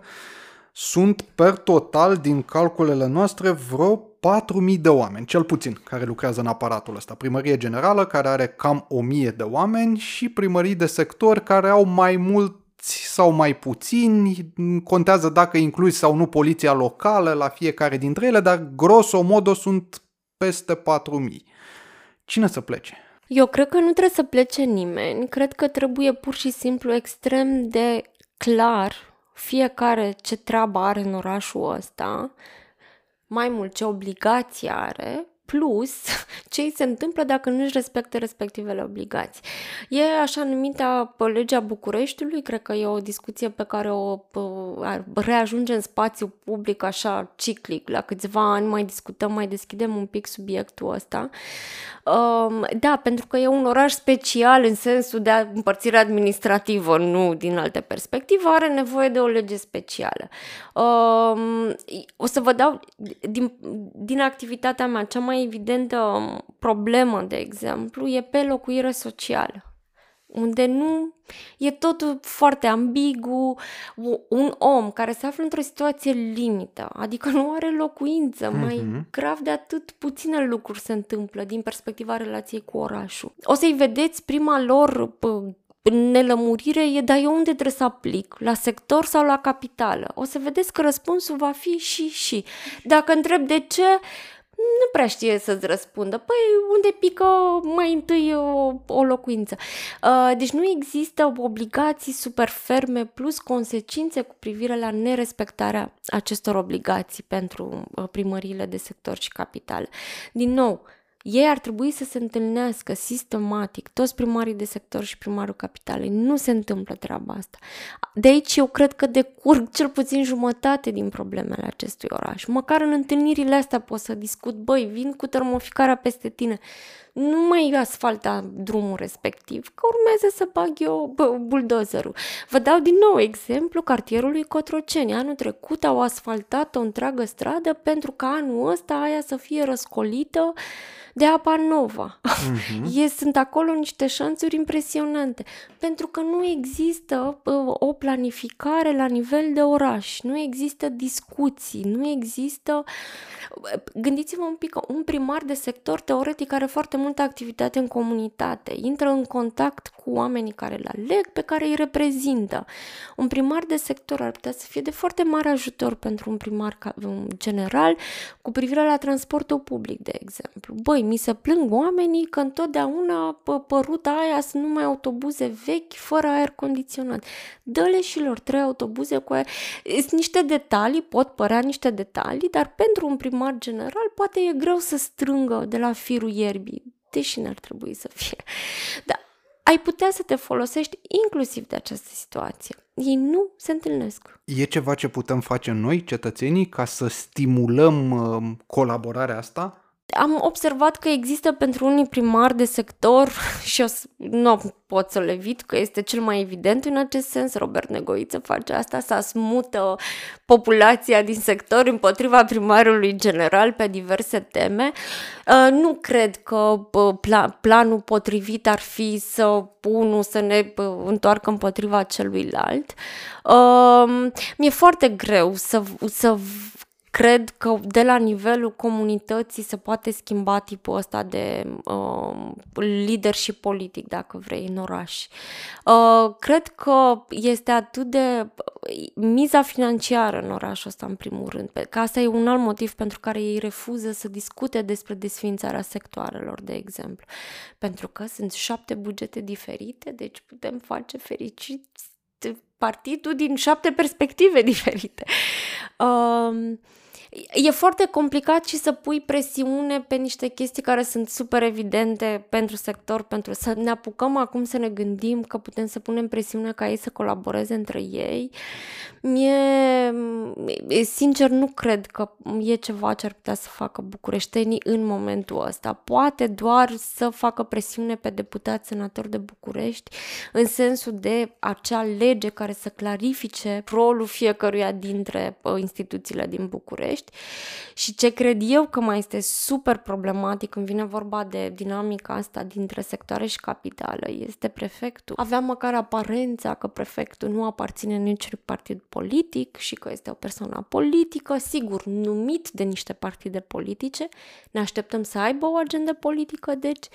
Sunt per total, din calculele noastre, vreo 4.000 de oameni, cel puțin, care lucrează în aparatul ăsta. Primărie generală, care are cam 1.000 de oameni și primării de sector, care au mai mult sau mai puțini, contează dacă incluzi sau nu poliția locală la fiecare dintre ele, dar grosomodo sunt peste 4000. Cine să plece? Eu cred că nu trebuie să plece nimeni, cred că trebuie pur și simplu extrem de clar fiecare ce treabă are în orașul ăsta, mai mult ce obligații are plus ce îi se întâmplă dacă nu își respectă respectivele obligații. E așa numita legea Bucureștiului, cred că e o discuție pe care o reajunge în spațiu public așa ciclic. La câțiva ani mai discutăm, mai deschidem un pic subiectul ăsta. Um, da, pentru că e un oraș special în sensul de împărțire administrativă, nu din alte perspective, are nevoie de o lege specială. Um, o să vă dau, din, din activitatea mea, cea mai evidentă problemă, de exemplu, e pe locuire socială unde nu e totul foarte ambigu, un om care se află într-o situație limită, adică nu are locuință, mm-hmm. mai mhm. grav de atât puține lucruri se întâmplă din perspectiva relației cu orașul. O să-i vedeți prima lor nelămurire e, dar eu unde trebuie să aplic? La sector sau la capitală? O să vedeți că răspunsul va fi și și. Dacă întreb de ce, nu prea știe să-ți răspundă. Păi, unde pică mai întâi o, o locuință? Uh, deci nu există obligații super ferme plus consecințe cu privire la nerespectarea acestor obligații pentru uh, primăriile de sector și capital. Din nou, ei ar trebui să se întâlnească sistematic, toți primarii de sector și primarul capitalei. Nu se întâmplă treaba asta. De aici eu cred că decurg cel puțin jumătate din problemele acestui oraș. Măcar în întâlnirile astea pot să discut, băi, vin cu termoficarea peste tine nu mai asfalta drumul respectiv, că urmează să bag eu bă, buldozerul. Vă dau din nou exemplu cartierului Cotroceni. Anul trecut au asfaltat o întreagă stradă pentru ca anul ăsta aia să fie răscolită de apa nova. Uh-huh. E, sunt acolo niște șanțuri impresionante, pentru că nu există uh, o planificare la nivel de oraș, nu există discuții, nu există... Gândiți-vă un pic, un primar de sector teoretic are foarte multă activitate în comunitate, intră în contact cu oamenii care îl aleg, pe care îi reprezintă. Un primar de sector ar putea să fie de foarte mare ajutor pentru un primar general cu privire la transportul public, de exemplu. Băi, mi se plâng oamenii că întotdeauna pe, pe ruta aia sunt numai autobuze vechi, fără aer condiționat. Dă-le și lor trei autobuze cu aer. Sunt niște detalii, pot părea niște detalii, dar pentru un primar general poate e greu să strângă de la firul ierbii, deși n-ar trebui să fie. Dar ai putea să te folosești inclusiv de această situație. Ei nu se întâlnesc. E ceva ce putem face noi, cetățenii, ca să stimulăm uh, colaborarea asta? Am observat că există pentru unii primari de sector și eu nu pot să le evit că este cel mai evident în acest sens. Robert Negoiță face asta, să smută populația din sector împotriva primarului general pe diverse teme. Uh, nu cred că planul potrivit ar fi să unul să ne întoarcă împotriva celuilalt. Uh, mi-e foarte greu să, să cred că de la nivelul comunității se poate schimba tipul ăsta de uh, leadership politic, dacă vrei, în oraș. Uh, cred că este atât de miza financiară în orașul ăsta, în primul rând, că asta e un alt motiv pentru care ei refuză să discute despre desfințarea sectoarelor, de exemplu. Pentru că sunt șapte bugete diferite, deci putem face fericiți partidul din șapte perspective diferite. Uh, e foarte complicat și să pui presiune pe niște chestii care sunt super evidente pentru sector, pentru să ne apucăm acum să ne gândim că putem să punem presiune ca ei să colaboreze între ei. Mie, sincer, nu cred că e ceva ce ar putea să facă bucureștenii în momentul ăsta. Poate doar să facă presiune pe deputați senatori de București în sensul de acea lege care să clarifice rolul fiecăruia dintre uh, instituțiile din București și ce cred eu că mai este super problematic când vine vorba de dinamica asta dintre sectoare și capitală este prefectul. Avea măcar aparența că prefectul nu aparține niciun partid politic și că este o persoană politică, sigur, numit de niște partide politice. Ne așteptăm să aibă o agendă politică, deci,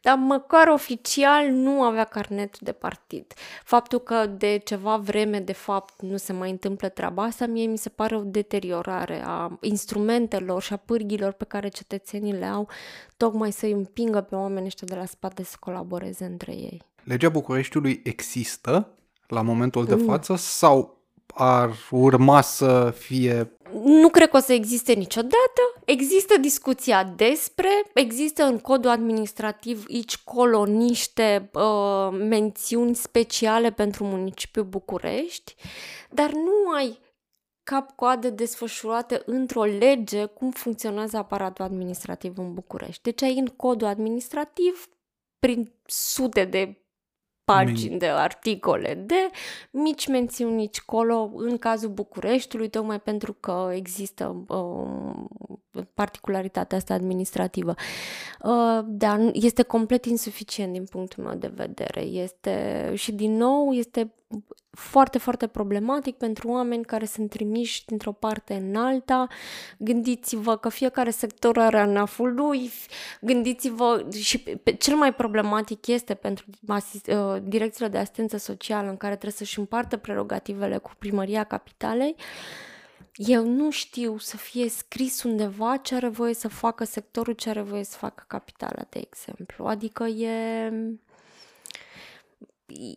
dar măcar oficial nu avea carnet de partid. Faptul că de ceva vreme, de fapt, nu se mai întâmplă treaba asta, mie mi se pare o deteriorare a instrumentelor și a pârghilor pe care cetățenii le au, tocmai să-i împingă pe oamenii ăștia de la spate să colaboreze între ei. Legea Bucureștiului există la momentul de față sau ar urma să fie... Nu cred că o să existe niciodată. Există discuția despre, există în codul administrativ aici colo niște uh, mențiuni speciale pentru municipiul București, dar nu ai cap-coadă desfășurate într-o lege cum funcționează aparatul administrativ în București. Deci ai în codul administrativ, prin sute de pagini de articole, de mici mențiuni nici colo, în cazul Bucureștiului, tocmai pentru că există uh, particularitatea asta administrativă. Uh, dar este complet insuficient din punctul meu de vedere. Este, și din nou, este foarte, foarte problematic pentru oameni care sunt trimiși dintr-o parte în alta. Gândiți-vă că fiecare sector are anaful lui, gândiți-vă și cel mai problematic este pentru uh, direcțiile de asistență socială în care trebuie să-și împartă prerogativele cu primăria capitalei. Eu nu știu să fie scris undeva ce are voie să facă sectorul, ce are voie să facă capitala, de exemplu. Adică e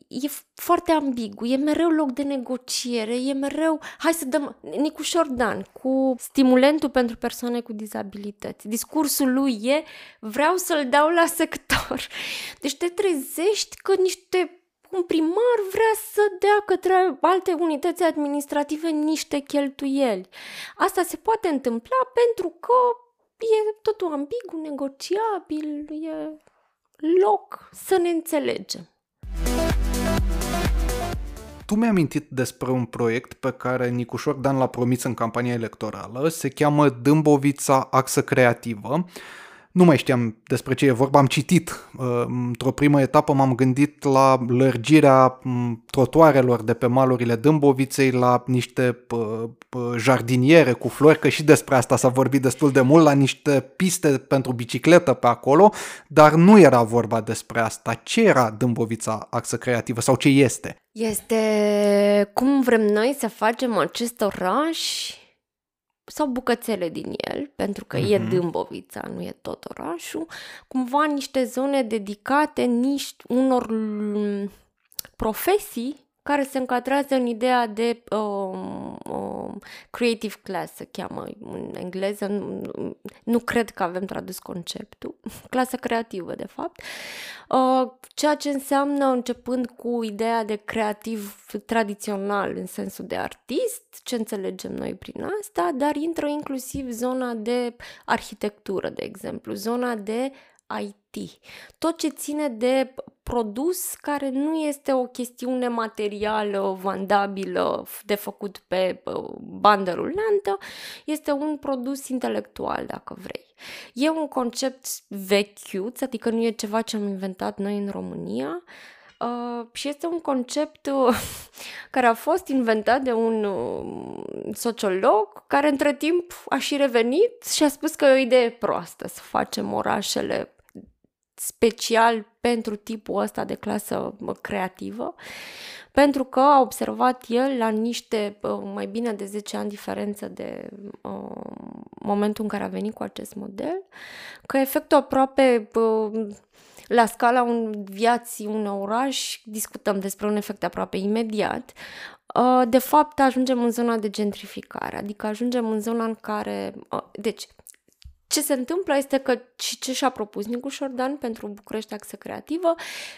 e foarte ambigu, e mereu loc de negociere, e mereu, hai să dăm, Nicușor Dan, cu stimulentul pentru persoane cu dizabilități. Discursul lui e, vreau să-l dau la sector. Deci te trezești că niște un primar vrea să dea către alte unități administrative niște cheltuieli. Asta se poate întâmpla pentru că e totul ambigu, negociabil, e loc să ne înțelegem. Tu mi-ai amintit despre un proiect pe care Nicușor Dan l-a promis în campania electorală, se cheamă Dâmbovița Axă Creativă. Nu mai știam despre ce e vorba, am citit. Uh, într-o primă etapă m-am gândit la lărgirea mm, trotuarelor de pe malurile Dâmboviței, la niște jardiniere cu flori, că și despre asta s-a vorbit destul de mult, la niște piste pentru bicicletă pe acolo, dar nu era vorba despre asta. Ce era Dâmbovița Axă Creativă sau ce este? Este cum vrem noi să facem acest oraș sau bucățele din el, pentru că mm-hmm. e mhm. Dâmbovița, nu e tot orașul, cumva niște zone dedicate niște unor profesii care se încadrează în ideea de uh, uh, creative class, se cheamă în engleză, nu, nu cred că avem tradus conceptul, clasă creativă, de fapt, uh, ceea ce înseamnă începând cu ideea de creativ tradițional în sensul de artist, ce înțelegem noi prin asta, dar intră inclusiv zona de arhitectură, de exemplu, zona de IT. Tot ce ține de produs care nu este o chestiune materială, vandabilă, de făcut pe bandă rulantă, este un produs intelectual, dacă vrei. E un concept vechiut, adică nu e ceva ce am inventat noi în România, Uh, și este un concept uh, care a fost inventat de un uh, sociolog care între timp a și revenit și a spus că e o idee proastă să facem orașele special pentru tipul ăsta de clasă creativă, pentru că a observat el la niște mai bine de 10 ani diferență de uh, momentul în care a venit cu acest model, că efectul aproape uh, la scala un viații un oraș, discutăm despre un efect aproape imediat, uh, de fapt ajungem în zona de gentrificare, adică ajungem în zona în care, uh, deci ce se întâmplă este că și ce și-a propus Nicu Șordan pentru București Axă Creativă,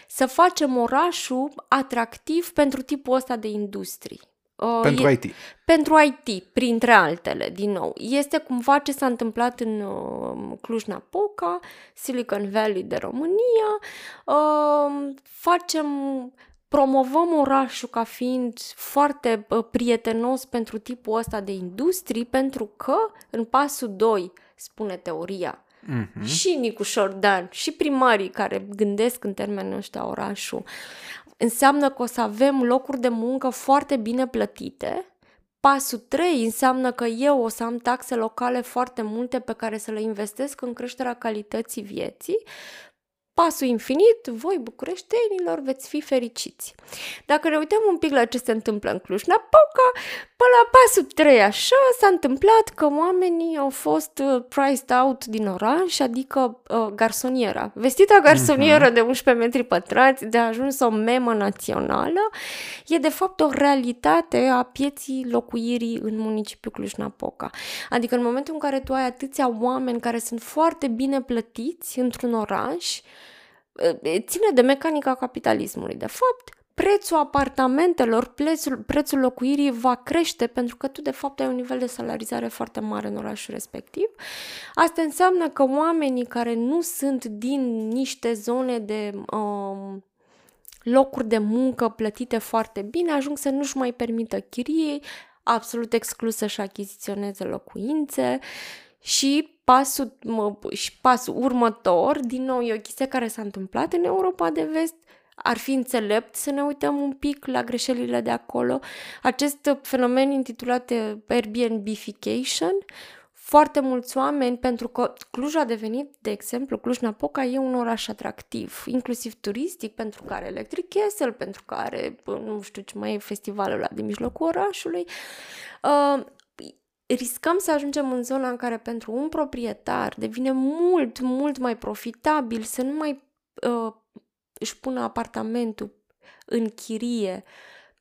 să facem orașul atractiv pentru tipul ăsta de industrii. Uh, pentru e, IT. Pentru IT, printre altele, din nou. Este cumva ce s-a întâmplat în uh, Cluj-Napoca, Silicon Valley de România. Uh, facem promovăm orașul ca fiind foarte uh, prietenos pentru tipul ăsta de industrii, pentru că în pasul 2 spune teoria. Mm-hmm. Și Nicu Șordan, și primarii care gândesc în termenul ăștia orașul, înseamnă că o să avem locuri de muncă foarte bine plătite. Pasul 3 înseamnă că eu o să am taxe locale foarte multe pe care să le investesc în creșterea calității vieții pasul infinit, voi bucureștenilor veți fi fericiți. Dacă ne uităm un pic la ce se întâmplă în Cluj-Napoca, până la pasul 3 așa s-a întâmplat că oamenii au fost uh, priced out din oraș, adică uh, garsoniera. Vestita garsonieră uh-huh. de 11 metri pătrați, de a ajuns o memă națională, e de fapt o realitate a pieții locuirii în municipiul Cluj-Napoca. Adică în momentul în care tu ai atâția oameni care sunt foarte bine plătiți într-un oraș, ține de mecanica capitalismului. De fapt, prețul apartamentelor, prețul, prețul locuirii va crește pentru că tu de fapt ai un nivel de salarizare foarte mare în orașul respectiv. Asta înseamnă că oamenii care nu sunt din niște zone de um, locuri de muncă plătite foarte bine ajung să nu-și mai permită chirie, absolut exclus să-și achiziționeze locuințe și pasul, mă, și pasul următor, din nou, e o chestie care s-a întâmplat în Europa de Vest, ar fi înțelept să ne uităm un pic la greșelile de acolo. Acest fenomen intitulat Airbnbification, foarte mulți oameni, pentru că Cluj a devenit, de exemplu, Cluj-Napoca e un oraș atractiv, inclusiv turistic, pentru că are Electric Castle, pentru că are, nu știu ce mai e, festivalul ăla de mijlocul orașului. Uh, riscăm să ajungem în zona în care pentru un proprietar devine mult, mult mai profitabil să nu mai uh, își pună apartamentul în chirie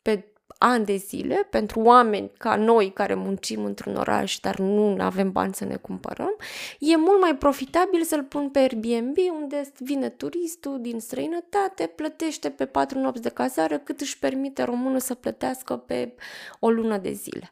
pe ani de zile pentru oameni ca noi care muncim într-un oraș, dar nu avem bani să ne cumpărăm, e mult mai profitabil să-l pun pe Airbnb unde vine turistul din străinătate, plătește pe patru nopți de cazare cât își permite românul să plătească pe o lună de zile.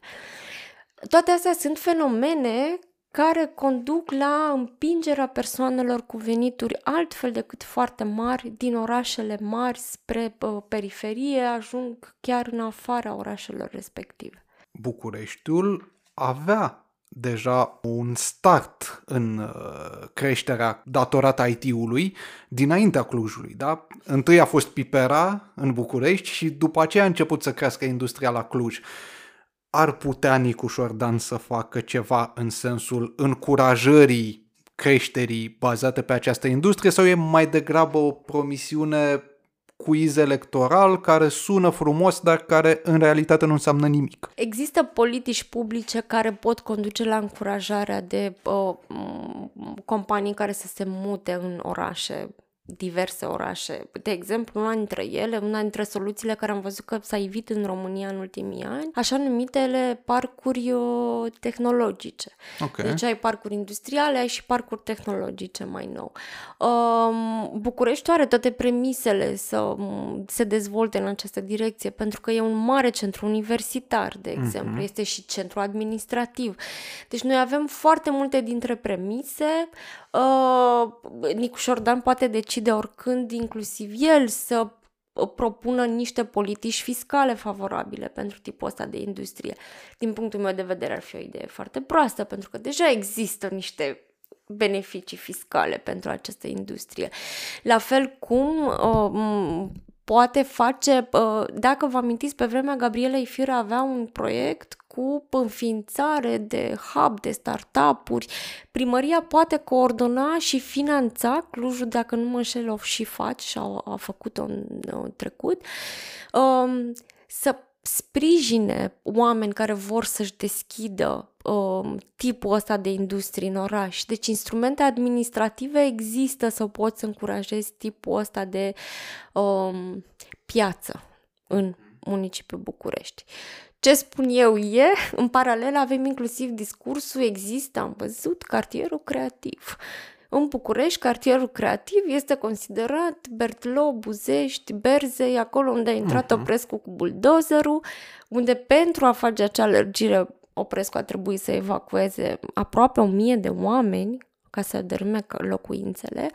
Toate astea sunt fenomene care conduc la împingerea persoanelor cu venituri altfel decât foarte mari din orașele mari spre periferie, ajung chiar în afara orașelor respective. Bucureștiul avea deja un start în uh, creșterea datorată IT-ului dinaintea Clujului. Da? Întâi a fost Pipera în București și după aceea a început să crească industria la Cluj ar putea Nicu Șordan să facă ceva în sensul încurajării creșterii bazate pe această industrie sau e mai degrabă o promisiune quiz electoral care sună frumos, dar care în realitate nu înseamnă nimic. Există politici publice care pot conduce la încurajarea de uh, companii care să se mute în orașe diverse orașe. De exemplu, una dintre ele, una dintre soluțiile care am văzut că s-a ivit în România în ultimii ani, așa numitele parcuri uh, tehnologice. Okay. Deci ai parcuri industriale, ai și parcuri tehnologice mai nou. Um, București are toate premisele să um, se dezvolte în această direcție, pentru că e un mare centru universitar, de exemplu, uh-huh. este și centru administrativ. Deci noi avem foarte multe dintre premise. Uh, Nicu Șordan poate decide oricând, inclusiv el, să propună niște politici fiscale favorabile pentru tipul ăsta de industrie. Din punctul meu de vedere ar fi o idee foarte proastă, pentru că deja există niște beneficii fiscale pentru această industrie. La fel cum uh, poate face, uh, dacă vă amintiți, pe vremea Gabrielei Firea avea un proiect cu înființare de hub, de startup-uri. Primăria poate coordona și finanța, Clujul, dacă nu mă înșel, o și face și a, a făcut-o în, în trecut, um, să sprijine oameni care vor să-și deschidă um, tipul ăsta de industrie în oraș. Deci instrumente administrative există să poți să încurajezi tipul ăsta de um, piață în municipiul București. Ce spun eu e, în paralel avem inclusiv discursul, există, am văzut, cartierul creativ. În București, cartierul creativ este considerat Bertlo, Buzești, Berzei, acolo unde a intrat uh-huh. Oprescu cu buldozerul, unde pentru a face acea lărgire Oprescu a trebuit să evacueze aproape o mie de oameni ca să dărâme locuințele.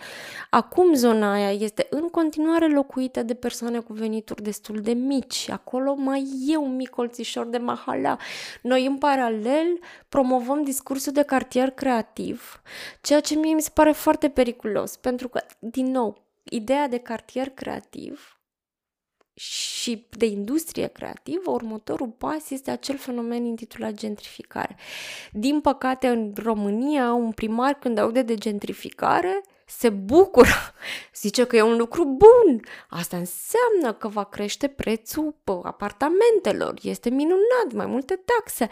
Acum zona aia este în continuare locuită de persoane cu venituri destul de mici. Acolo mai e un mic colțișor de mahala. Noi în paralel promovăm discursul de cartier creativ, ceea ce mie mi se pare foarte periculos, pentru că, din nou, ideea de cartier creativ și de industrie creativă, următorul pas este acel fenomen intitulat gentrificare. Din păcate, în România, un primar când aude de gentrificare, se bucură, zice că e un lucru bun. Asta înseamnă că va crește prețul apartamentelor, este minunat, mai multe taxe.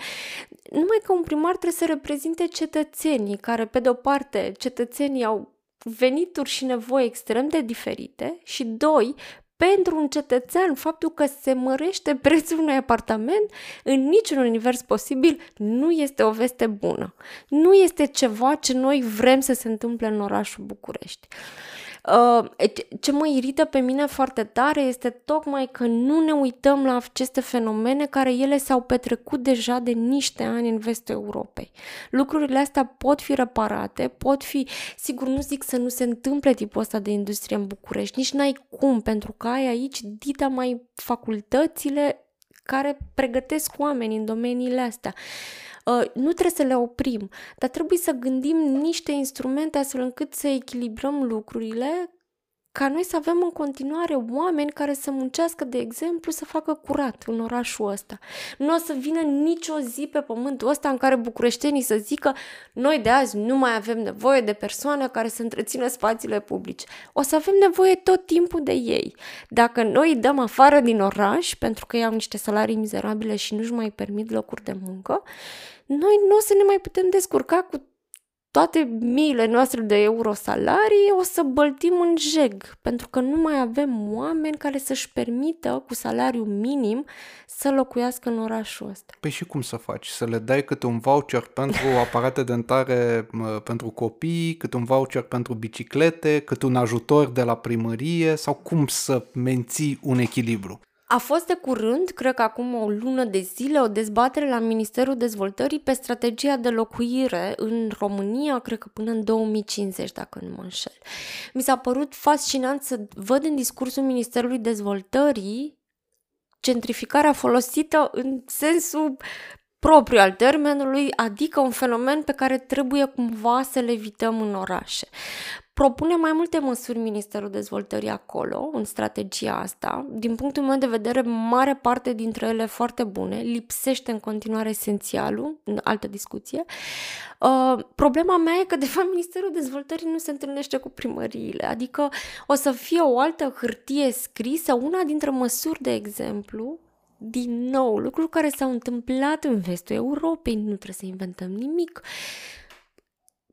Numai că un primar trebuie să reprezinte cetățenii, care, pe de o parte, cetățenii au venituri și nevoi extrem de diferite și, doi, pentru un cetățean, faptul că se mărește prețul unui apartament în niciun univers posibil nu este o veste bună. Nu este ceva ce noi vrem să se întâmple în orașul București. Uh, ce mă irită pe mine foarte tare este tocmai că nu ne uităm la aceste fenomene care ele s-au petrecut deja de niște ani în vestul Europei. Lucrurile astea pot fi reparate, pot fi, sigur nu zic să nu se întâmple tipul ăsta de industrie în București, nici n-ai cum, pentru că ai aici dita mai facultățile care pregătesc oameni în domeniile astea. Uh, nu trebuie să le oprim, dar trebuie să gândim niște instrumente astfel încât să echilibrăm lucrurile ca noi să avem în continuare oameni care să muncească, de exemplu, să facă curat în orașul ăsta. Nu o să vină nicio zi pe pământul ăsta în care bucureștenii să zică noi de azi nu mai avem nevoie de persoane care să întrețină spațiile publice. O să avem nevoie tot timpul de ei. Dacă noi îi dăm afară din oraș pentru că iau niște salarii mizerabile și nu-și mai permit locuri de muncă, noi nu o să ne mai putem descurca cu toate miile noastre de euro salarii o să băltim în jeg, pentru că nu mai avem oameni care să-și permită cu salariu minim să locuiască în orașul ăsta. Păi și cum să faci? Să le dai câte un voucher pentru aparate dentare pentru copii, câte un voucher pentru biciclete, câte un ajutor de la primărie sau cum să menții un echilibru? A fost de curând, cred că acum o lună de zile, o dezbatere la Ministerul Dezvoltării pe strategia de locuire în România, cred că până în 2050, dacă nu mă înșel. Mi s-a părut fascinant să văd în discursul Ministerului Dezvoltării gentrificarea folosită în sensul propriu al termenului, adică un fenomen pe care trebuie cumva să le evităm în orașe propune mai multe măsuri Ministerul Dezvoltării acolo, în strategia asta. Din punctul meu de vedere, mare parte dintre ele foarte bune, lipsește în continuare esențialul, în altă discuție. Uh, problema mea e că, de fapt, Ministerul Dezvoltării nu se întâlnește cu primăriile, adică o să fie o altă hârtie scrisă, una dintre măsuri, de exemplu, din nou, lucruri care s-au întâmplat în vestul Europei, nu trebuie să inventăm nimic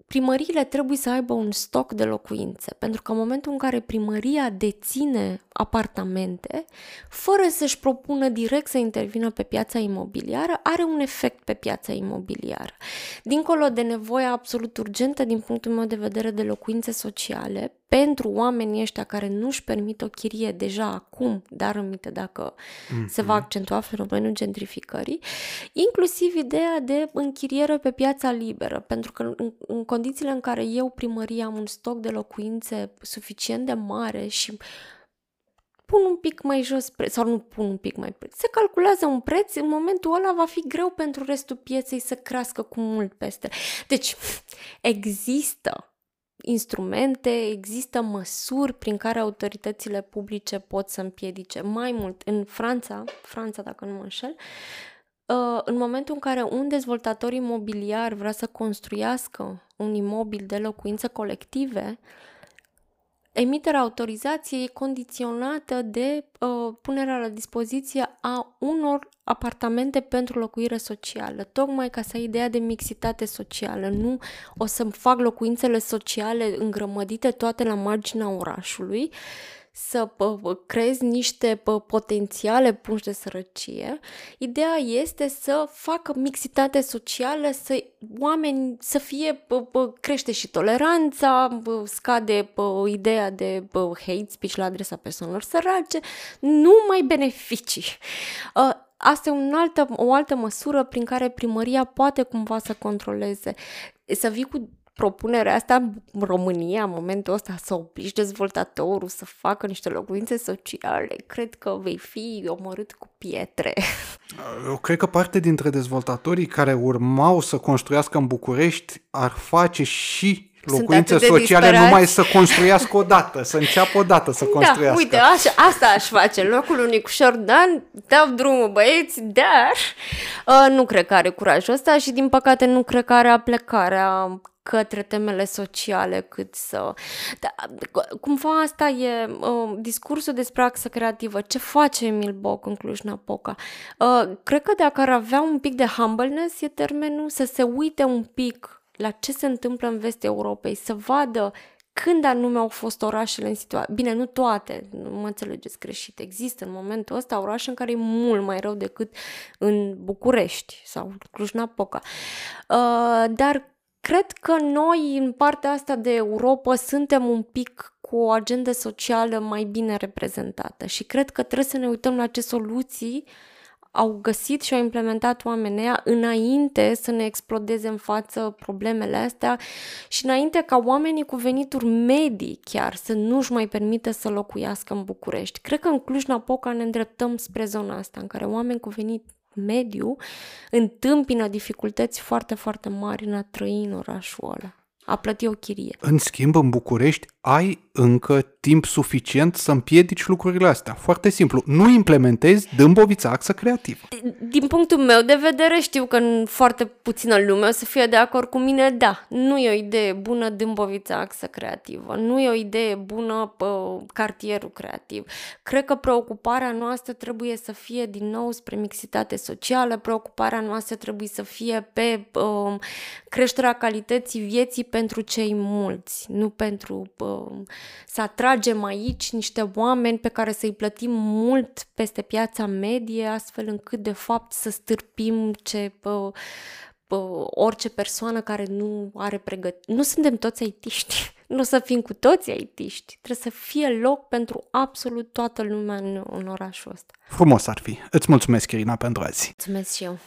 primăriile trebuie să aibă un stoc de locuințe, pentru că în momentul în care primăria deține apartamente, fără să-și propună direct să intervină pe piața imobiliară, are un efect pe piața imobiliară. Dincolo de nevoia absolut urgentă, din punctul meu de vedere, de locuințe sociale, pentru oamenii ăștia care nu-și permit o chirie deja acum, dar minte dacă mm-hmm. se va accentua fenomenul gentrificării, inclusiv ideea de închiriere pe piața liberă, pentru că în, în condițiile în care eu, primăria, am un stoc de locuințe suficient de mare și pun un pic mai jos preț, sau nu pun un pic mai preț. Se calculează un preț, în momentul ăla va fi greu pentru restul pieței să crească cu mult peste. Deci, există instrumente, există măsuri prin care autoritățile publice pot să împiedice. Mai mult, în Franța, Franța dacă nu mă înșel, uh, în momentul în care un dezvoltator imobiliar vrea să construiască un imobil de locuințe colective, emiterea autorizației e condiționată de uh, punerea la dispoziție a unor apartamente pentru locuire socială, tocmai ca să ai ideea de mixitate socială. Nu o să fac locuințele sociale îngrămădite toate la marginea orașului, să creezi niște potențiale pungi de sărăcie. Ideea este să facă mixitate socială, să oameni să fie, crește și toleranța, scade ideea de hate speech la adresa persoanelor sărace, numai beneficii. Ă, asta e un altă, o altă măsură prin care primăria poate cumva să controleze. Să vii cu propunerea asta în România, în momentul ăsta, să obligi dezvoltatorul să facă niște locuințe sociale, cred că vei fi omorât cu pietre. Eu cred că parte dintre dezvoltatorii care urmau să construiască în București ar face și locuințe sociale disperați. numai să construiască o dată, să înceapă o dată să da, construiască. Da, uite, așa, asta aș face. Locul unui Dan, dau drumul băieți, dar uh, nu cred că are curajul ăsta și din păcate nu cred că are aplecarea către temele sociale cât să... Da, cumva asta e uh, discursul despre axă creativă. Ce face Emil Boc în Cluj-Napoca? Uh, cred că dacă ar avea un pic de humbleness e termenul, să se uite un pic la ce se întâmplă în vestul Europei, să vadă când anume au fost orașele în situație. Bine, nu toate, nu mă înțelegeți greșit. Există în momentul ăsta orașe în care e mult mai rău decât în București sau Cluj-Napoca. Uh, dar Cred că noi, în partea asta de Europa, suntem un pic cu o agendă socială mai bine reprezentată și cred că trebuie să ne uităm la ce soluții au găsit și au implementat oamenii înainte să ne explodeze în față problemele astea și înainte ca oamenii cu venituri medii chiar să nu-și mai permită să locuiască în București. Cred că în Cluj-Napoca ne îndreptăm spre zona asta, în care oameni cu venit mediu întâmpină dificultăți foarte, foarte mari în a trăi în orașul ăla a plăti o chirie. În schimb, în București ai încă timp suficient să împiedici lucrurile astea. Foarte simplu. Nu implementezi dâmbovița axă creativă. Din punctul meu de vedere, știu că în foarte puțină lume o să fie de acord cu mine, da, nu e o idee bună dâmbovița axă creativă. Nu e o idee bună pe cartierul creativ. Cred că preocuparea noastră trebuie să fie din nou spre mixitate socială, preocuparea noastră trebuie să fie pe uh, creșterea calității vieții pentru cei mulți, nu pentru uh, să atragem aici niște oameni pe care să-i plătim mult peste piața medie, astfel încât de fapt să stârpim ce uh, uh, orice persoană care nu are pregătire. Nu suntem toți aitiști, nu o să fim cu toți aitiști. Trebuie să fie loc pentru absolut toată lumea în, în orașul ăsta. Frumos ar fi. Îți mulțumesc, Irina, pentru azi. Mulțumesc și eu.